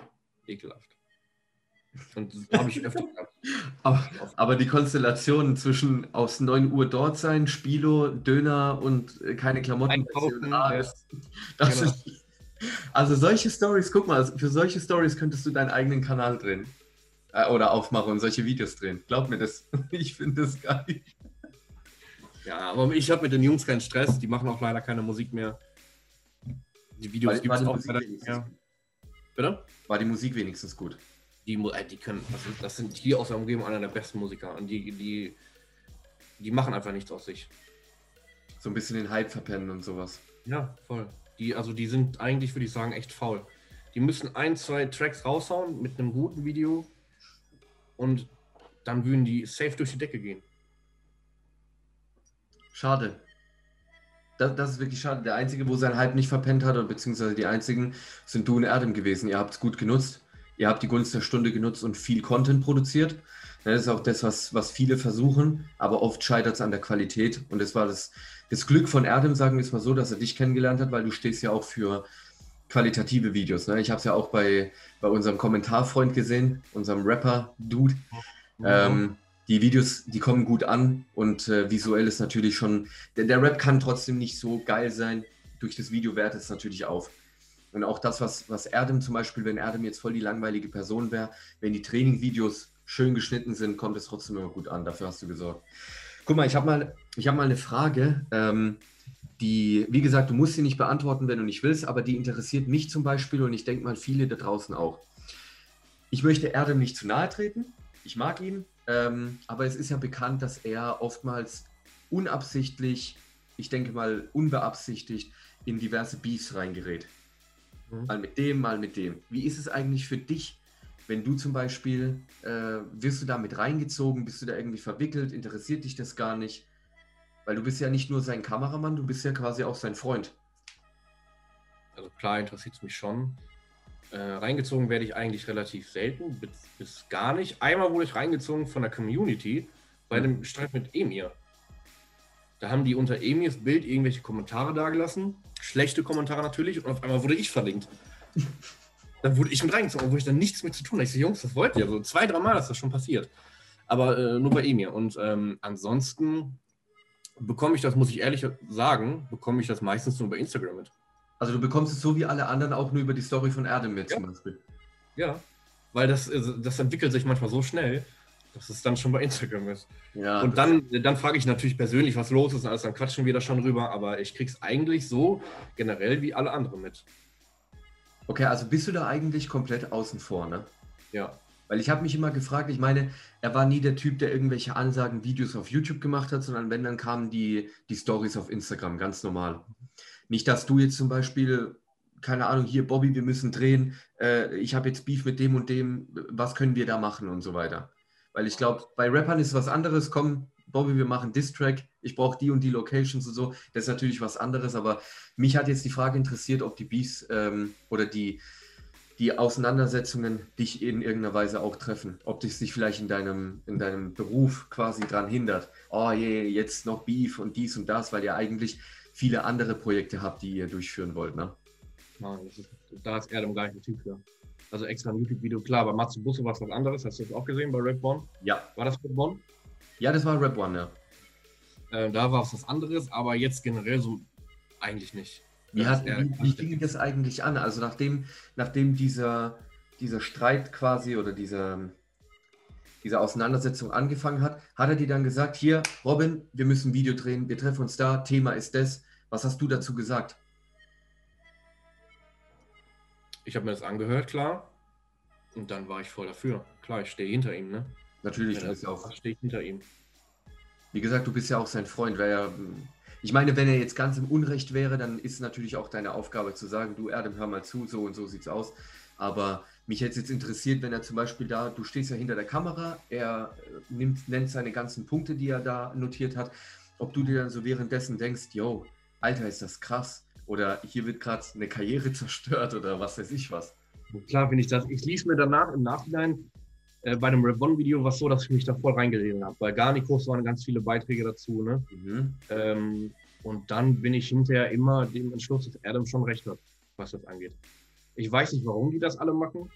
[SPEAKER 3] ekelhaft.
[SPEAKER 2] Und das habe ich öfter gehabt. Aber, aber, die Konstellation zwischen aus 9 Uhr dort sein, Spilo, Döner und äh, keine Klamotten.
[SPEAKER 3] Einkaufen, ah,
[SPEAKER 2] das, das genau. ist, also solche Stories, guck mal, für solche Stories könntest du deinen eigenen Kanal drehen. Äh, oder aufmachen und solche Videos drehen. Glaub mir das. Ich finde das geil.
[SPEAKER 3] Ja, aber ich habe mit den Jungs keinen Stress. Die machen auch leider keine Musik mehr.
[SPEAKER 2] Die Videos gibt es auch leider nicht mehr. Bitte? War die Musik wenigstens gut?
[SPEAKER 3] Die, äh, die können, also das sind hier aus der Umgebung einer der besten Musiker. Und die, die, die machen einfach nichts aus sich.
[SPEAKER 2] So ein bisschen den Hype verpennen und sowas.
[SPEAKER 3] Ja, voll. Die, also die sind eigentlich, würde ich sagen, echt faul. Die müssen ein, zwei Tracks raushauen mit einem guten Video und dann würden die safe durch die Decke gehen.
[SPEAKER 2] Schade. Das, das, ist wirklich schade. Der Einzige, wo sein Hype nicht verpennt hat, oder beziehungsweise die einzigen, sind du und Erdem gewesen. Ihr habt es gut genutzt. Ihr habt die Gunst der Stunde genutzt und viel Content produziert. Das ist auch das, was, was viele versuchen, aber oft scheitert es an der Qualität. Und das war das, das Glück von Erdem, sagen wir es mal so, dass er dich kennengelernt hat, weil du stehst ja auch für qualitative Videos. Ne? Ich habe es ja auch bei, bei unserem Kommentarfreund gesehen, unserem Rapper-Dude. Mhm. Ähm, die Videos, die kommen gut an und äh, visuell ist natürlich schon, der, der Rap kann trotzdem nicht so geil sein. Durch das Video wertet es natürlich auf. Und auch das, was, was Erdem zum Beispiel, wenn Erdem jetzt voll die langweilige Person wäre, wenn die Trainingvideos schön geschnitten sind, kommt es trotzdem immer gut an. Dafür hast du gesorgt. Guck mal, ich habe mal, hab mal eine Frage, ähm, die, wie gesagt, du musst sie nicht beantworten, wenn du nicht willst, aber die interessiert mich zum Beispiel und ich denke mal viele da draußen auch. Ich möchte Erdem nicht zu nahe treten. Ich mag ihn, ähm, aber es ist ja bekannt, dass er oftmals unabsichtlich, ich denke mal unbeabsichtigt, in diverse Beefs reingerät. Mhm. Mal mit dem, mal mit dem. Wie ist es eigentlich für dich, wenn du zum Beispiel, äh, wirst du da mit reingezogen, bist du da irgendwie verwickelt, interessiert dich das gar nicht? Weil du bist ja nicht nur sein Kameramann, du bist ja quasi auch sein Freund.
[SPEAKER 3] Also klar interessiert es mich schon. Äh, reingezogen werde ich eigentlich relativ selten, bis, bis, gar nicht. Einmal wurde ich reingezogen von der Community bei dem Streit mit Emir. Da haben die unter Emirs Bild irgendwelche Kommentare dagelassen. Schlechte Kommentare natürlich. Und auf einmal wurde ich verlinkt. dann wurde ich mit reingezogen, wo ich dann nichts mit zu tun habe. Ich so, Jungs, das wollt ihr. So zwei, dreimal ist das schon passiert. Aber äh, nur bei Emir. Und ähm, ansonsten bekomme ich das, muss ich ehrlich sagen, bekomme ich das meistens nur bei Instagram mit.
[SPEAKER 2] Also du bekommst es so wie alle anderen auch nur über die Story von Erdem mit ja. zum Beispiel.
[SPEAKER 3] Ja, weil das, äh, das entwickelt sich manchmal so schnell, dass es dann schon bei Instagram ist. Ja, und dann, dann frage ich natürlich persönlich, was los ist, und alles, dann quatschen wir da schon drüber, aber ich kriege es eigentlich so generell wie alle anderen mit.
[SPEAKER 2] Okay, also bist du da eigentlich komplett außen vor, ne?
[SPEAKER 3] Ja.
[SPEAKER 2] Weil ich habe mich immer gefragt, ich meine, er war nie der Typ, der irgendwelche Ansagen, Videos auf YouTube gemacht hat, sondern wenn, dann kamen die, die Stories auf Instagram, ganz normal. Nicht, dass du jetzt zum Beispiel, keine Ahnung, hier, Bobby, wir müssen drehen, äh, ich habe jetzt Beef mit dem und dem, was können wir da machen und so weiter. Weil ich glaube, bei Rappern ist was anderes, komm, Bobby, wir machen Diss-Track, ich brauche die und die Locations und so. Das ist natürlich was anderes, aber mich hat jetzt die Frage interessiert, ob die Beefs ähm, oder die, die Auseinandersetzungen dich in irgendeiner Weise auch treffen. Ob dich sich vielleicht in deinem, in deinem Beruf quasi dran hindert. Oh je, jetzt noch Beef und dies und das, weil ja eigentlich viele andere Projekte habt, die ihr durchführen wollt, ne?
[SPEAKER 3] Nein, das ist, da ist er im gleichen Typ für. Also extra ein YouTube-Video, klar, bei Matsu Busse war es was anderes, hast du das auch gesehen bei Rap One?
[SPEAKER 2] Ja.
[SPEAKER 3] War das Rap One?
[SPEAKER 2] Ja, das war Rap One, ja.
[SPEAKER 3] Äh, da war es was anderes, aber jetzt generell so eigentlich nicht.
[SPEAKER 2] Wie, hat, wie, wie fing das eigentlich an? Also nachdem, nachdem dieser, dieser Streit quasi oder diese, diese Auseinandersetzung angefangen hat, hat er dir dann gesagt, hier, Robin, wir müssen ein Video drehen, wir treffen uns da, Thema ist das. Was hast du dazu gesagt?
[SPEAKER 3] Ich habe mir das angehört, klar. Und dann war ich voll dafür. Klar, ich stehe hinter ihm, ne?
[SPEAKER 2] Natürlich, du bist ja auch,
[SPEAKER 3] stehe ich hinter ihm.
[SPEAKER 2] wie gesagt, du bist ja auch sein Freund. Ja, ich meine, wenn er jetzt ganz im Unrecht wäre, dann ist natürlich auch deine Aufgabe zu sagen, du Erdem, hör mal zu, so und so sieht's aus. Aber mich hätte es jetzt interessiert, wenn er zum Beispiel da, du stehst ja hinter der Kamera, er äh, nimmt, nennt seine ganzen Punkte, die er da notiert hat, ob du dir dann so währenddessen denkst, yo, Alter, ist das krass. Oder hier wird gerade eine Karriere zerstört oder was weiß ich was.
[SPEAKER 3] Klar finde ich das. Ich ließ mir danach im Nachhinein äh, bei dem Rap One-Video was so, dass ich mich da voll reingelesen habe. Bei Garnikos waren ganz viele Beiträge dazu, ne?
[SPEAKER 2] Mhm.
[SPEAKER 3] Ähm, und dann bin ich hinterher immer dem Entschluss, dass Adam schon recht hat, was das angeht. Ich weiß nicht, warum die das alle machen.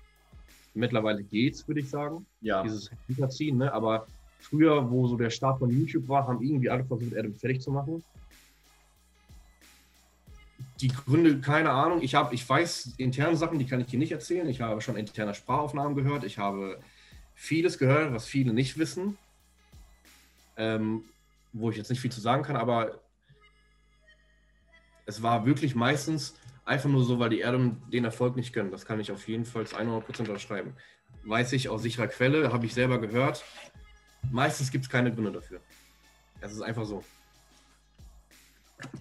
[SPEAKER 3] Mittlerweile geht's, würde ich sagen.
[SPEAKER 2] Ja,
[SPEAKER 3] Dieses Hinterziehen, ne? Aber früher, wo so der Start von YouTube war, haben irgendwie alle versucht, Adam fertig zu machen. Die Gründe, keine Ahnung. Ich habe, ich weiß interne Sachen, die kann ich hier nicht erzählen. Ich habe schon interne Sprachaufnahmen gehört. Ich habe vieles gehört, was viele nicht wissen. Ähm, wo ich jetzt nicht viel zu sagen kann, aber es war wirklich meistens einfach nur so, weil die Erdem den Erfolg nicht gönnen. Das kann ich auf jeden Fall zu 100% unterschreiben. Weiß ich aus sicherer Quelle, habe ich selber gehört. Meistens gibt es keine Gründe dafür. Es ist einfach so.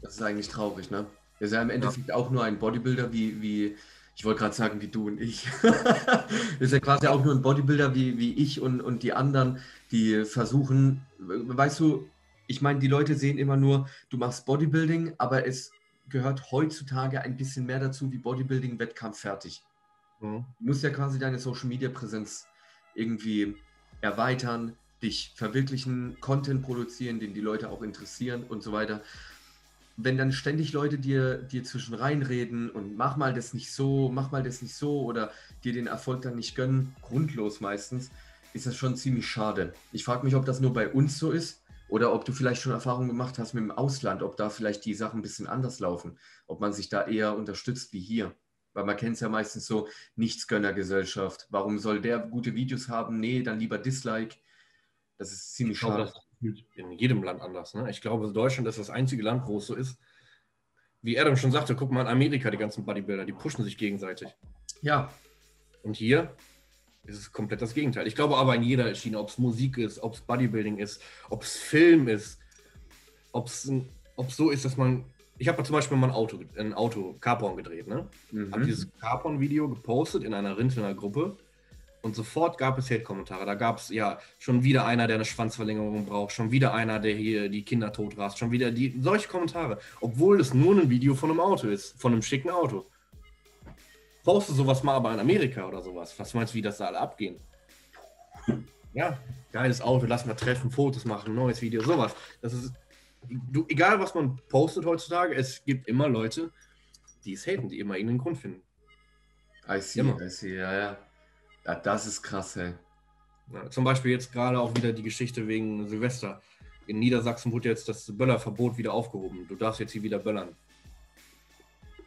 [SPEAKER 2] das ist eigentlich traurig, ne? Er ist ja im Endeffekt auch nur ein Bodybuilder wie, wie ich wollte gerade sagen, wie du und ich. ist ja quasi auch nur ein Bodybuilder wie, wie ich und, und die anderen, die versuchen, weißt du, ich meine, die Leute sehen immer nur, du machst Bodybuilding, aber es gehört heutzutage ein bisschen mehr dazu wie Bodybuilding, Wettkampf fertig.
[SPEAKER 3] Mhm.
[SPEAKER 2] Du musst ja quasi deine Social Media Präsenz irgendwie erweitern, dich verwirklichen, Content produzieren, den die Leute auch interessieren und so weiter. Wenn dann ständig Leute dir, dir zwischen reinreden und mach mal das nicht so, mach mal das nicht so oder dir den Erfolg dann nicht gönnen, grundlos meistens, ist das schon ziemlich schade. Ich frage mich, ob das nur bei uns so ist oder ob du vielleicht schon Erfahrungen gemacht hast mit dem Ausland, ob da vielleicht die Sachen ein bisschen anders laufen, ob man sich da eher unterstützt wie hier. Weil man kennt es ja meistens so, Nichtsgönnergesellschaft. Warum soll der gute Videos haben? Nee, dann lieber Dislike. Das ist ziemlich
[SPEAKER 3] Ich glaube,
[SPEAKER 2] schade.
[SPEAKER 3] ist in jedem Land anders. Ne? Ich glaube, Deutschland ist das einzige Land, wo es so ist. Wie Adam schon sagte, guck mal in Amerika, die ganzen Bodybuilder, die pushen sich gegenseitig.
[SPEAKER 2] Ja,
[SPEAKER 3] Und hier ist es komplett das Gegenteil. Ich glaube aber in jeder Schiene, ob es Musik ist, ob es Bodybuilding ist, ob es Film ist, ob es so ist, dass man. Ich habe zum Beispiel mal ein Auto, ein Auto Carporn gedreht, ne?
[SPEAKER 2] mhm.
[SPEAKER 3] Habe dieses Carporn-Video gepostet in einer Rintelner Gruppe und sofort gab es Hate-Kommentare. Da gab es ja schon wieder einer, der eine Schwanzverlängerung braucht, schon wieder einer, der hier die Kinder tot rast, schon wieder die solche Kommentare, obwohl es nur ein Video von einem Auto ist, von einem schicken Auto. Poste sowas mal aber in Amerika oder sowas. Was meinst du, wie das da alle abgehen? Ja, geiles Auto, lass mal treffen, Fotos machen, neues Video, sowas. Das ist, du, egal was man postet heutzutage, es gibt immer Leute, die es haten, die immer irgendeinen Grund finden.
[SPEAKER 2] I see,
[SPEAKER 3] Immer.
[SPEAKER 2] I see, ja, ja. Ja, das ist krass, ey.
[SPEAKER 3] Ja, zum Beispiel jetzt gerade auch wieder die Geschichte wegen Silvester. In Niedersachsen wurde jetzt das Böllerverbot wieder aufgehoben. Du darfst jetzt hier wieder böllern.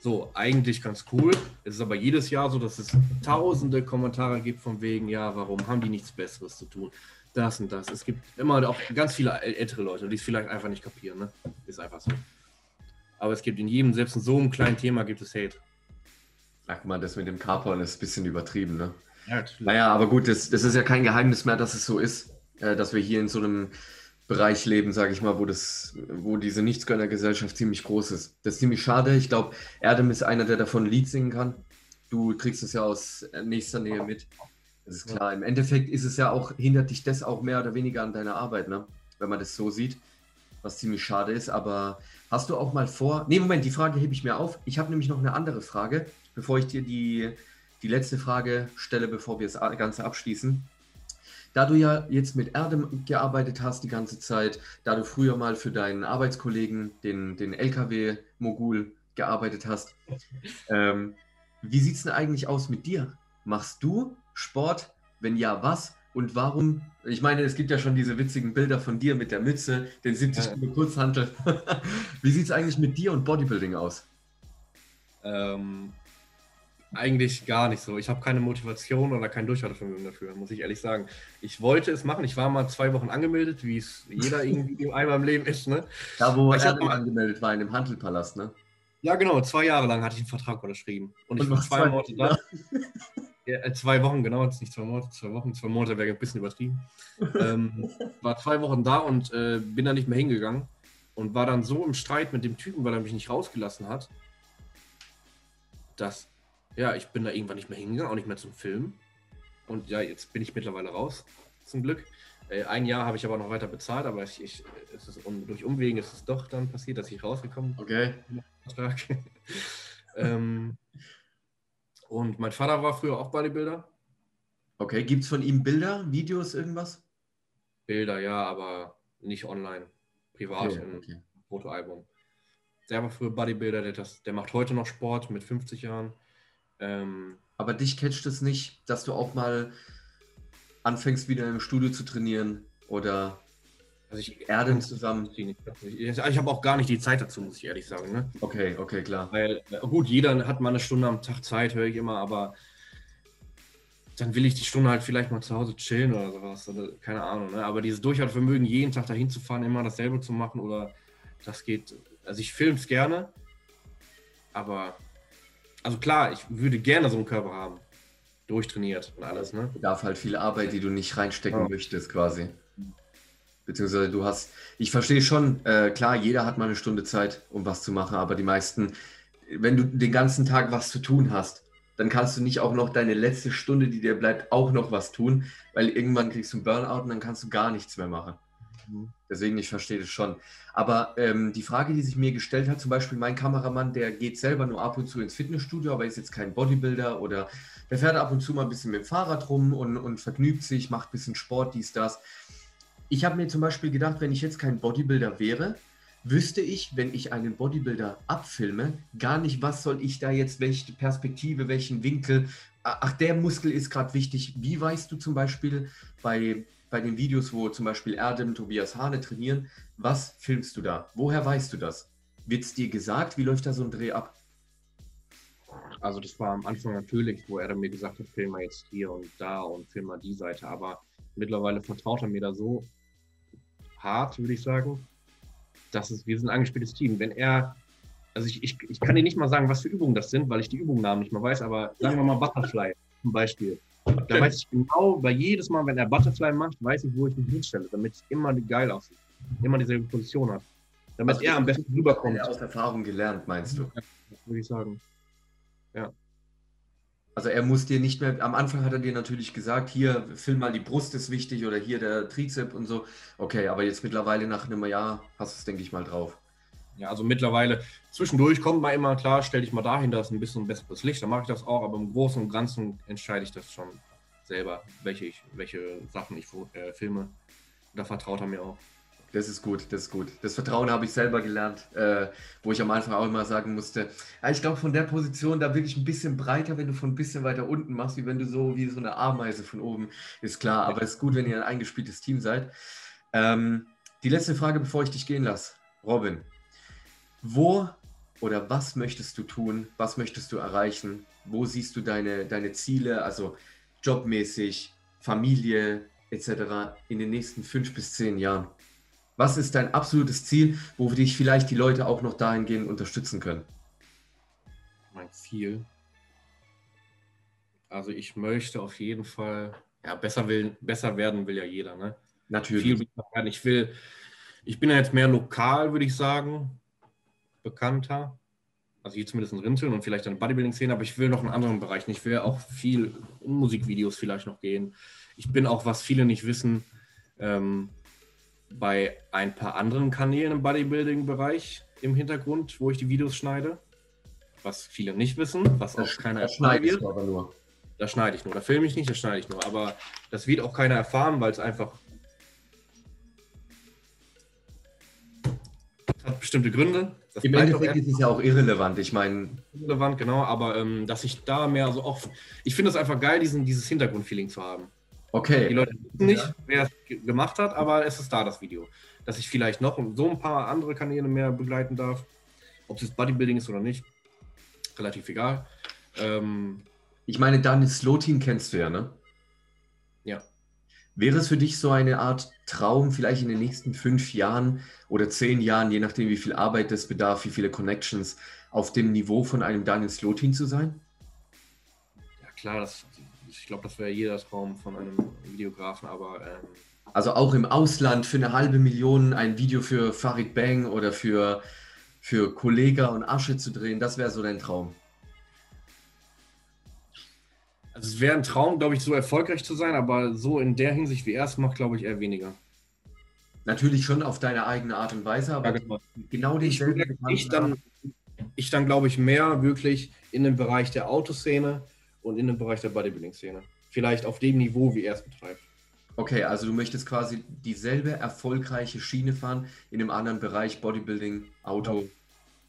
[SPEAKER 3] So, eigentlich ganz cool. Es ist aber jedes Jahr so, dass es tausende Kommentare gibt von wegen, ja, warum haben die nichts Besseres zu tun? Das und das. Es gibt immer auch ganz viele äl- ältere Leute, die es vielleicht einfach nicht kapieren. Ne? Ist einfach so. Aber es gibt in jedem, selbst in so einem kleinen Thema gibt es Hate.
[SPEAKER 2] Ach mal, das mit dem Carporn ist ein bisschen übertrieben, ne?
[SPEAKER 3] Ja.
[SPEAKER 2] Naja, aber gut, das, das ist ja kein Geheimnis mehr, dass es so ist, äh, dass wir hier in so einem Bereich leben, sage ich mal, wo, das, wo diese Nichtsgönnergesellschaft ziemlich groß ist. Das ist ziemlich schade. Ich glaube, Erdem ist einer, der davon ein Lied singen kann. Du kriegst es ja aus nächster Nähe mit. Das ist klar. Im Endeffekt ist es ja auch, hindert dich das auch mehr oder weniger an deiner Arbeit, ne? wenn man das so sieht, was ziemlich schade ist. Aber hast du auch mal vor, nee, Moment, die Frage hebe ich mir auf. Ich habe nämlich noch eine andere Frage, bevor ich dir die, die letzte Frage stelle, bevor wir das Ganze abschließen. Da du ja jetzt mit Erdem gearbeitet hast die ganze Zeit, da du früher mal für deinen Arbeitskollegen, den, den LKW-Mogul, gearbeitet hast, ähm, wie sieht es denn eigentlich aus mit dir? Machst du Sport? Wenn ja, was? Und warum? Ich meine, es gibt ja schon diese witzigen Bilder von dir mit der Mütze, den 70 Kilo Kurzhantel. wie sieht es eigentlich mit dir und Bodybuilding aus?
[SPEAKER 3] Ähm, eigentlich gar nicht so. Ich habe keine Motivation oder kein Durchhaltevermögen dafür, muss ich ehrlich sagen. Ich wollte es machen. Ich war mal zwei Wochen angemeldet, wie es jeder irgendwie einmal im Leben ist. Ne?
[SPEAKER 2] Da, wo er angemeldet war, in dem Handelpalast, ne?
[SPEAKER 3] Ja, genau. Zwei Jahre lang hatte ich einen Vertrag unterschrieben. Und, Und ich war zwei Monate da. Ja, äh, zwei Wochen, genau, jetzt nicht zwei Monate, zwei Wochen, zwei Monate wäre ein bisschen übertrieben. ähm, war zwei Wochen da und äh, bin dann nicht mehr hingegangen und war dann so im Streit mit dem Typen, weil er mich nicht rausgelassen hat, dass ja, ich bin da irgendwann nicht mehr hingegangen, auch nicht mehr zum Film. Und ja, jetzt bin ich mittlerweile raus, zum Glück. Äh, ein Jahr habe ich aber noch weiter bezahlt, aber ich, ich, es ist um, durch Umwegen ist es doch dann passiert, dass ich rausgekommen
[SPEAKER 2] bin. Okay.
[SPEAKER 3] ähm, und mein Vater war früher auch Bodybuilder.
[SPEAKER 2] Okay, gibt es von ihm Bilder, Videos, irgendwas?
[SPEAKER 3] Bilder, ja, aber nicht online. Privat okay, im okay. Fotoalbum. Der war früher Bodybuilder, der, das, der macht heute noch Sport mit 50 Jahren.
[SPEAKER 2] Ähm, Aber dich catcht es nicht, dass du auch mal anfängst, wieder im Studio zu trainieren oder
[SPEAKER 3] also ich Erden zusammen. Ich, ich habe auch gar nicht die Zeit dazu, muss ich ehrlich sagen. Ne?
[SPEAKER 2] Okay, okay, klar.
[SPEAKER 3] Weil, gut, jeder hat mal eine Stunde am Tag Zeit, höre ich immer, aber dann will ich die Stunde halt vielleicht mal zu Hause chillen oder sowas. Oder, keine Ahnung. Ne? Aber dieses Durchhaltevermögen, jeden Tag dahin zu fahren, immer dasselbe zu machen oder das geht. Also ich filme es gerne, aber also klar, ich würde gerne so einen Körper haben. Durchtrainiert und alles, ne?
[SPEAKER 2] Darf halt viel Arbeit, die du nicht reinstecken ja. möchtest, quasi. Beziehungsweise du hast, ich verstehe schon, äh, klar, jeder hat mal eine Stunde Zeit, um was zu machen, aber die meisten, wenn du den ganzen Tag was zu tun hast, dann kannst du nicht auch noch deine letzte Stunde, die dir bleibt, auch noch was tun, weil irgendwann kriegst du einen Burnout und dann kannst du gar nichts mehr machen. Mhm. Deswegen, ich verstehe das schon. Aber ähm, die Frage, die sich mir gestellt hat, zum Beispiel mein Kameramann, der geht selber nur ab und zu ins Fitnessstudio, aber ist jetzt kein Bodybuilder oder der fährt ab und zu mal ein bisschen mit dem Fahrrad rum und, und vergnügt sich, macht ein bisschen Sport, dies, das. Ich habe mir zum Beispiel gedacht, wenn ich jetzt kein Bodybuilder wäre, wüsste ich, wenn ich einen Bodybuilder abfilme, gar nicht, was soll ich da jetzt, welche Perspektive, welchen Winkel. Ach, der Muskel ist gerade wichtig. Wie weißt du zum Beispiel bei bei den Videos, wo zum Beispiel Erdem, Tobias Hane trainieren, was filmst du da? Woher weißt du das? Wird es dir gesagt? Wie läuft da so ein Dreh ab?
[SPEAKER 3] Also das war am Anfang natürlich, wo er mir gesagt hat, film mal jetzt hier und da und film mal die Seite. Aber mittlerweile vertraut er mir da so hart, würde ich sagen, dass es, wir sind ein angespieltes Team. Wenn er, also ich, ich, ich kann dir nicht mal sagen, was für Übungen das sind, weil ich die Übungsnamen nicht mehr weiß, aber sagen wir mal Butterfly zum Beispiel. Da weiß ich genau, bei jedes Mal, wenn er Butterfly macht, weiß ich, wo ich mich hinstelle, damit es immer geil aussieht. Immer dieselbe Position hat. Damit also er am besten rüberkommt.
[SPEAKER 2] Er aus Erfahrung gelernt, meinst du?
[SPEAKER 3] Ja, würde ich sagen. Ja.
[SPEAKER 2] Also er muss dir nicht mehr, am Anfang hat er dir natürlich gesagt, hier, film mal die Brust ist wichtig oder hier der Trizep und so. Okay, aber jetzt mittlerweile nach einem Jahr hast du es, denke ich mal, drauf.
[SPEAKER 3] Ja, also mittlerweile, zwischendurch kommt mal immer klar, stell dich mal dahin, da ist ein bisschen besseres Licht, dann mache ich das auch, aber im Großen und Ganzen entscheide ich das schon selber, welche, ich, welche Sachen ich äh, filme. Da vertraut er mir auch.
[SPEAKER 2] Das ist gut, das ist gut. Das Vertrauen habe ich selber gelernt, äh, wo ich am Anfang auch immer sagen musste, ja, ich glaube von der Position da wirklich ein bisschen breiter, wenn du von ein bisschen weiter unten machst, wie wenn du so wie so eine Ameise von oben, ist klar. Aber es ist gut, wenn ihr ein eingespieltes Team seid. Ähm, die letzte Frage, bevor ich dich gehen lasse. Robin, wo oder was möchtest du tun? Was möchtest du erreichen? Wo siehst du deine, deine Ziele, also jobmäßig, Familie etc. in den nächsten fünf bis zehn Jahren? Was ist dein absolutes Ziel, wo dich vielleicht die Leute auch noch dahingehend unterstützen können?
[SPEAKER 3] Mein Ziel. Also ich möchte auf jeden Fall, ja, besser, will, besser werden will ja jeder, ne?
[SPEAKER 2] Natürlich.
[SPEAKER 3] Viel. Ich will, ich bin ja jetzt mehr lokal, würde ich sagen bekannter. Also hier zumindest in Rinteln und vielleicht eine Bodybuilding-Szene, aber ich will noch in anderen Bereichen. Ich will auch viel in Musikvideos vielleicht noch gehen. Ich bin auch, was viele nicht wissen, ähm, bei ein paar anderen Kanälen im Bodybuilding-Bereich im Hintergrund, wo ich die Videos schneide. Was viele nicht wissen, was auch keiner
[SPEAKER 2] erschneiden wird.
[SPEAKER 3] Da schneide ich nur. Da filme ich nicht, da schneide ich nur. Aber das wird auch keiner erfahren, weil es einfach hat bestimmte Gründe. Das
[SPEAKER 2] Im Endeffekt ist es ja auch irrelevant. Ich meine,
[SPEAKER 3] relevant, genau, aber ähm, dass ich da mehr so auch. Ich finde es einfach geil, diesen, dieses Hintergrundfeeling zu haben. Die
[SPEAKER 2] okay,
[SPEAKER 3] Leute wissen nicht, wer es ge- gemacht hat, aber es ist da das Video. Dass ich vielleicht noch so ein paar andere Kanäle mehr begleiten darf. Ob es jetzt Bodybuilding ist oder nicht, relativ egal. Ähm,
[SPEAKER 2] ich meine, Daniel Slotin kennst du ja, ne?
[SPEAKER 3] Ja.
[SPEAKER 2] Wäre es für dich so eine Art Traum, vielleicht in den nächsten fünf Jahren oder zehn Jahren, je nachdem, wie viel Arbeit es bedarf, wie viele Connections, auf dem Niveau von einem Daniel Slotin zu sein?
[SPEAKER 3] ja, klar, das, ich glaube, das wäre jeder Traum von einem Videografen, aber ähm,
[SPEAKER 2] Also auch im Ausland für eine halbe Million ein Video für Farid Bang oder für, für Kollega und Asche zu drehen, das wäre so dein Traum.
[SPEAKER 3] Also es wäre ein Traum, glaube ich, so erfolgreich zu sein, aber so in der Hinsicht, wie er es macht, glaube ich, eher weniger.
[SPEAKER 2] Natürlich schon auf deine eigene Art und Weise, aber
[SPEAKER 3] genau.
[SPEAKER 2] genau
[SPEAKER 3] Ich,
[SPEAKER 2] dieselbe
[SPEAKER 3] ich dann, ich dann glaube ich, mehr wirklich in den Bereich der Autoszene und in den Bereich der Bodybuilding-Szene. Vielleicht auf dem Niveau, wie er es betreibt.
[SPEAKER 2] Okay, also du möchtest quasi dieselbe erfolgreiche Schiene fahren in einem anderen Bereich, Bodybuilding, Auto.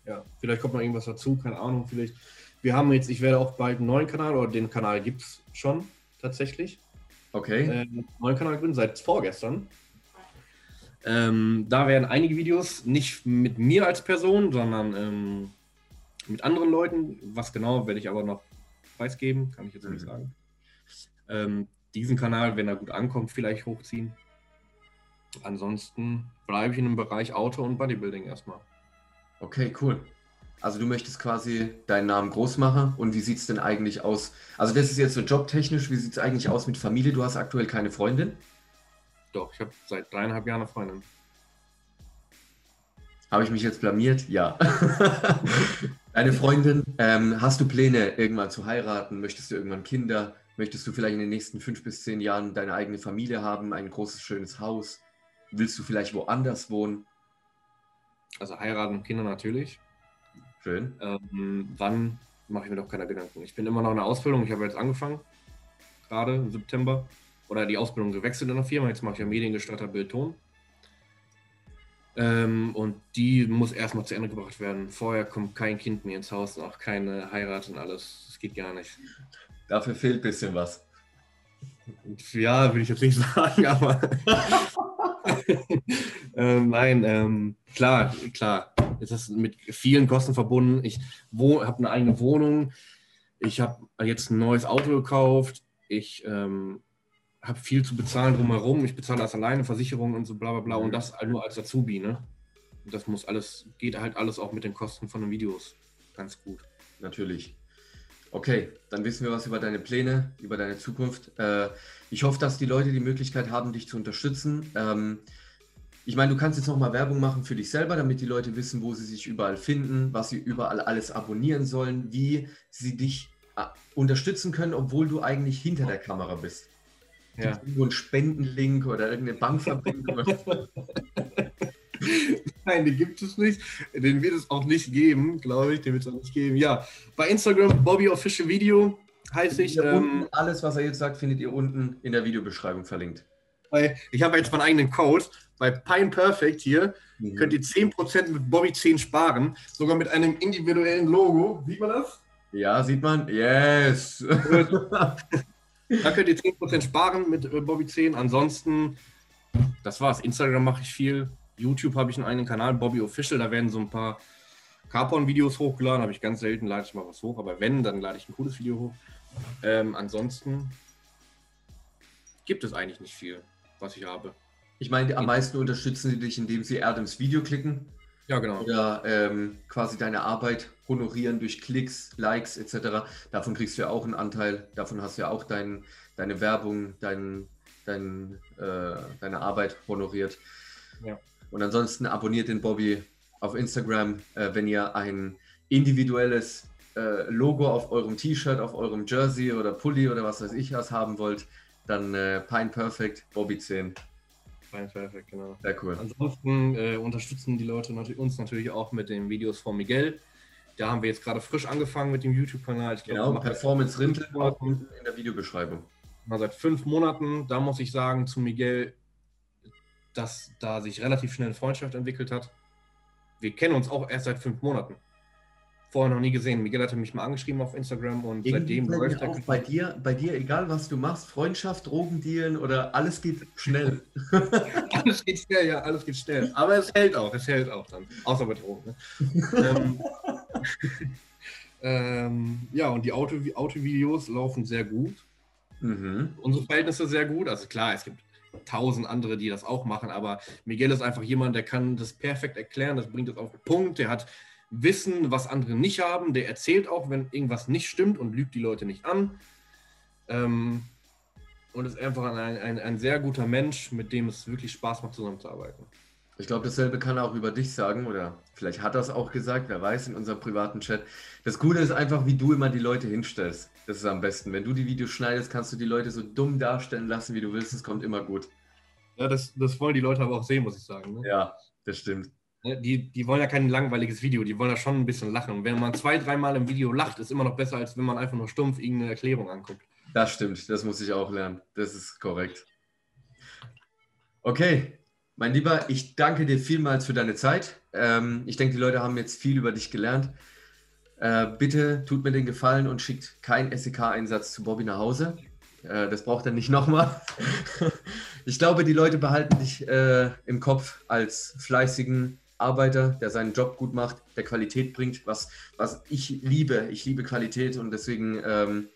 [SPEAKER 3] Ja, vielleicht kommt noch irgendwas dazu, keine Ahnung. Vielleicht. Wir haben jetzt, ich werde auch bald einen neuen Kanal, oder den Kanal gibt es schon tatsächlich.
[SPEAKER 2] Okay.
[SPEAKER 3] Äh, einen neuen Kanal gründen, seit vorgestern. Ähm, da werden einige Videos nicht mit mir als Person, sondern ähm, mit anderen Leuten. Was genau, werde ich aber noch preisgeben, kann ich jetzt noch nicht
[SPEAKER 2] Mhm.
[SPEAKER 3] sagen. Ähm, diesen Kanal, wenn er gut ankommt, vielleicht hochziehen. Ansonsten bleibe ich in dem Bereich Auto und Bodybuilding erstmal.
[SPEAKER 2] Okay, cool. Also du möchtest quasi deinen Namen groß machen und wie sieht es denn eigentlich aus? Also das ist jetzt so jobtechnisch, wie sieht es eigentlich aus mit Familie? Du hast aktuell keine Freundin?
[SPEAKER 3] Doch, ich habe seit dreieinhalb Jahren eine Freundin.
[SPEAKER 2] Habe ich mich jetzt blamiert? Ja. Deine Freundin, ähm, hast du Pläne, irgendwann zu heiraten? Möchtest du irgendwann Kinder? Möchtest du vielleicht in den nächsten fünf bis zehn Jahren deine eigene Familie haben, ein großes, schönes Haus? Willst du vielleicht woanders wohnen?
[SPEAKER 3] Also heiraten und Kinder natürlich.
[SPEAKER 2] Schön.
[SPEAKER 3] Ähm, wann mache ich mir doch keine Gedanken. Ich bin immer noch in der Ausbildung. Ich habe jetzt angefangen, gerade im September. Oder die Ausbildung gewechselt in der Firma. Jetzt mache ich ja Mediengestalter Bildton. Ähm, und die muss erstmal zu Ende gebracht werden. Vorher kommt kein Kind mehr ins Haus, auch keine Heirat und alles. Das geht gar nicht.
[SPEAKER 2] Dafür fehlt ein bisschen was.
[SPEAKER 3] Ja, will ich jetzt nicht sagen, aber. ähm, nein, ähm, klar, klar. Es ist mit vielen Kosten verbunden. Ich habe eine eigene Wohnung. Ich habe jetzt ein neues Auto gekauft. Ich ähm, habe viel zu bezahlen drumherum. Ich bezahle das alleine, Versicherungen und so bla bla bla. Und das nur als Azubi, ne? Das muss alles, geht halt alles auch mit den Kosten von den Videos. Ganz gut.
[SPEAKER 2] Natürlich. Okay, dann wissen wir was über deine Pläne, über deine Zukunft. Äh, ich hoffe, dass die Leute die Möglichkeit haben, dich zu unterstützen. Ähm, ich meine, du kannst jetzt nochmal Werbung machen für dich selber, damit die Leute wissen, wo sie sich überall finden, was sie überall alles abonnieren sollen, wie sie dich äh, unterstützen können, obwohl du eigentlich hinter der Kamera bist.
[SPEAKER 3] Ja.
[SPEAKER 2] Irgendwo einen Spendenlink oder irgendeine Bankverbindung?
[SPEAKER 3] Nein, den gibt es nicht. Den wird es auch nicht geben, glaube ich. Den wird es auch nicht geben. Ja, bei Instagram Bobby Official Video heiße ich. Ähm,
[SPEAKER 2] alles, was er jetzt sagt, findet ihr unten in der Videobeschreibung verlinkt.
[SPEAKER 3] ich habe jetzt meinen eigenen Code. Bei Pine Perfect hier könnt ihr 10% mit Bobby 10 sparen. Sogar mit einem individuellen Logo. Sieht man das?
[SPEAKER 2] Ja, sieht man? Yes!
[SPEAKER 3] Da könnt ihr 10% sparen mit äh, Bobby 10. Ansonsten, das war's. Instagram mache ich viel. YouTube habe ich einen eigenen Kanal, Bobby Official. Da werden so ein paar Carpon-Videos hochgeladen. Habe ich ganz selten, lade ich mal was hoch. Aber wenn, dann lade ich ein cooles Video hoch. Ähm, ansonsten gibt es eigentlich nicht viel, was ich habe.
[SPEAKER 2] Ich meine, am meisten unterstützen sie dich, indem sie Adams Video klicken
[SPEAKER 3] Ja, genau.
[SPEAKER 2] oder ähm, quasi deine Arbeit honorieren durch Klicks, Likes etc. Davon kriegst du ja auch einen Anteil. Davon hast du ja auch dein, deine Werbung, dein, dein, äh, deine Arbeit honoriert.
[SPEAKER 3] Ja.
[SPEAKER 2] Und ansonsten abonniert den Bobby auf Instagram, äh, wenn ihr ein individuelles äh, Logo auf eurem T-Shirt, auf eurem Jersey oder Pulli oder was weiß ich was haben wollt, dann äh, Pine Perfect, Bobby 10.
[SPEAKER 3] Fine, perfekt, genau.
[SPEAKER 2] Sehr cool.
[SPEAKER 3] Ansonsten äh, unterstützen die Leute natürlich, uns natürlich auch mit den Videos von Miguel. Da haben wir jetzt gerade frisch angefangen mit dem YouTube-Kanal.
[SPEAKER 2] Genau, Performance Rintel in der Videobeschreibung.
[SPEAKER 3] Mal seit fünf Monaten, da muss ich sagen, zu Miguel, dass da sich relativ schnell eine Freundschaft entwickelt hat. Wir kennen uns auch erst seit fünf Monaten vorher noch nie gesehen. Miguel hatte mich mal angeschrieben auf Instagram und
[SPEAKER 2] Irgendwie seitdem läuft er. Bei dir, bei dir, egal was du machst, Freundschaft, Drogendealen oder alles geht schnell.
[SPEAKER 3] alles geht schnell, ja, alles geht schnell. Aber es hält auch, es hält auch dann. Außer bei Drogen. Ne? ähm, ähm, ja, und die Auto, Autovideos laufen sehr gut. Mhm. Unsere Verhältnisse sehr gut. Also klar, es gibt tausend andere, die das auch machen, aber Miguel ist einfach jemand, der kann das perfekt erklären, das bringt es auf den Punkt, der hat Wissen, was andere nicht haben. Der erzählt auch, wenn irgendwas nicht stimmt und lügt die Leute nicht an. Ähm, und ist einfach ein, ein, ein sehr guter Mensch, mit dem es wirklich Spaß macht, zusammenzuarbeiten.
[SPEAKER 2] Ich glaube, dasselbe kann er auch über dich sagen oder vielleicht hat er es auch gesagt, wer weiß, in unserem privaten Chat. Das Coole ist einfach, wie du immer die Leute hinstellst. Das ist am besten. Wenn du die Videos schneidest, kannst du die Leute so dumm darstellen lassen, wie du willst. Es kommt immer gut.
[SPEAKER 3] Ja, das, das wollen die Leute aber auch sehen, muss ich sagen.
[SPEAKER 2] Ne? Ja, das stimmt.
[SPEAKER 3] Ne, die, die wollen ja kein langweiliges Video, die wollen ja schon ein bisschen lachen. Wenn man zwei, dreimal im Video lacht, ist immer noch besser, als wenn man einfach nur stumpf irgendeine Erklärung anguckt.
[SPEAKER 2] Das stimmt, das muss ich auch lernen. Das ist korrekt. Okay, mein Lieber, ich danke dir vielmals für deine Zeit. Ähm, ich denke, die Leute haben jetzt viel über dich gelernt. Äh, bitte tut mir den Gefallen und schickt keinen SEK-Einsatz zu Bobby nach Hause. Äh, das braucht er nicht nochmal. ich glaube, die Leute behalten dich äh, im Kopf als fleißigen, Arbeiter, der seinen Job gut macht, der Qualität bringt, was, was ich liebe. Ich liebe Qualität und deswegen ähm,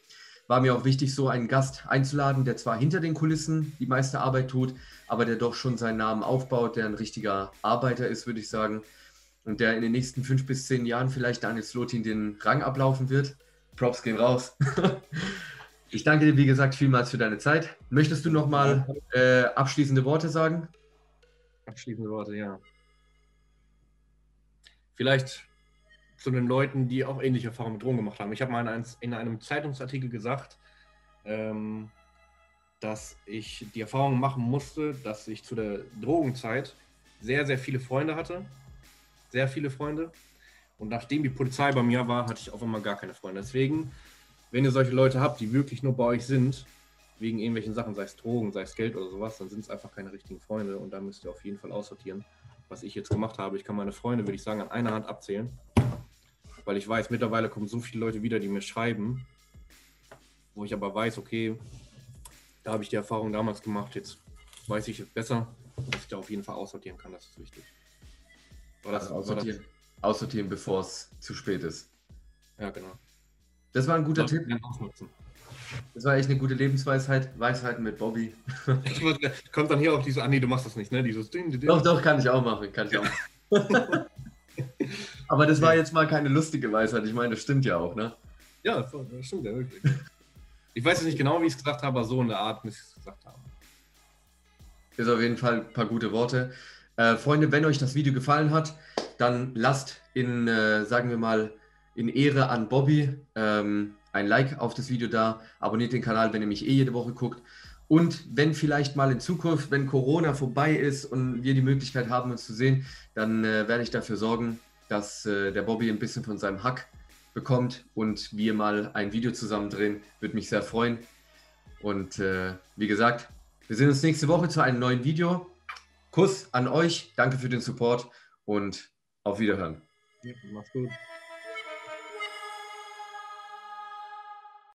[SPEAKER 2] war mir auch wichtig, so einen Gast einzuladen, der zwar hinter den Kulissen die meiste Arbeit tut, aber der doch schon seinen Namen aufbaut, der ein richtiger Arbeiter ist, würde ich sagen. Und der in den nächsten fünf bis zehn Jahren vielleicht Daniel Slotin den Rang ablaufen wird. Props gehen raus. ich danke dir, wie gesagt, vielmals für deine Zeit. Möchtest du nochmal äh, abschließende Worte sagen?
[SPEAKER 3] Abschließende Worte, ja vielleicht zu den Leuten, die auch ähnliche Erfahrungen mit Drogen gemacht haben. Ich habe mal in einem, in einem Zeitungsartikel gesagt, ähm, dass ich die Erfahrung machen musste, dass ich zu der Drogenzeit sehr, sehr viele Freunde hatte. Sehr viele Freunde. Und nachdem die Polizei bei mir war, hatte ich auf einmal gar keine Freunde. Deswegen, wenn ihr solche Leute habt, die wirklich nur bei euch sind, wegen irgendwelchen Sachen, sei es Drogen, sei es Geld oder sowas, dann sind es einfach keine richtigen Freunde und da müsst ihr auf jeden Fall aussortieren was ich jetzt gemacht habe. Ich kann meine Freunde, würde ich sagen, an einer Hand abzählen. Weil ich weiß, mittlerweile kommen so viele Leute wieder, die mir schreiben, wo ich aber weiß, okay, da habe ich die Erfahrung damals gemacht, jetzt weiß ich es besser, dass ich da auf jeden Fall aussortieren kann, das ist wichtig.
[SPEAKER 2] Das, also aussortieren, aussortieren bevor es zu spät ist.
[SPEAKER 3] Ja, genau.
[SPEAKER 2] Das war ein guter Tipp. Das war echt eine gute Lebensweisheit. Weisheiten mit Bobby.
[SPEAKER 3] Kommt dann hier auch diese, ah nee, du machst das nicht, ne? Dieses
[SPEAKER 2] Ding, Ding. Doch, doch, kann ich auch machen. Kann ich auch machen. Aber das war jetzt mal keine lustige Weisheit. Ich meine, das stimmt ja auch, ne?
[SPEAKER 3] Ja, das stimmt ja wirklich. Ich weiß jetzt nicht genau, wie ich es gesagt habe, aber so in der Art muss ich es gesagt haben.
[SPEAKER 2] Ist auf jeden Fall ein paar gute Worte. Äh, Freunde, wenn euch das Video gefallen hat, dann lasst in, äh, sagen wir mal, in Ehre an Bobby ähm, ein Like auf das Video da, abonniert den Kanal, wenn ihr mich eh jede Woche guckt. Und wenn vielleicht mal in Zukunft, wenn Corona vorbei ist und wir die Möglichkeit haben, uns zu sehen, dann äh, werde ich dafür sorgen, dass äh, der Bobby ein bisschen von seinem Hack bekommt und wir mal ein Video zusammen drehen. Würde mich sehr freuen. Und äh, wie gesagt, wir sehen uns nächste Woche zu einem neuen Video. Kuss an euch, danke für den Support und auf Wiederhören. Ja, mach's gut.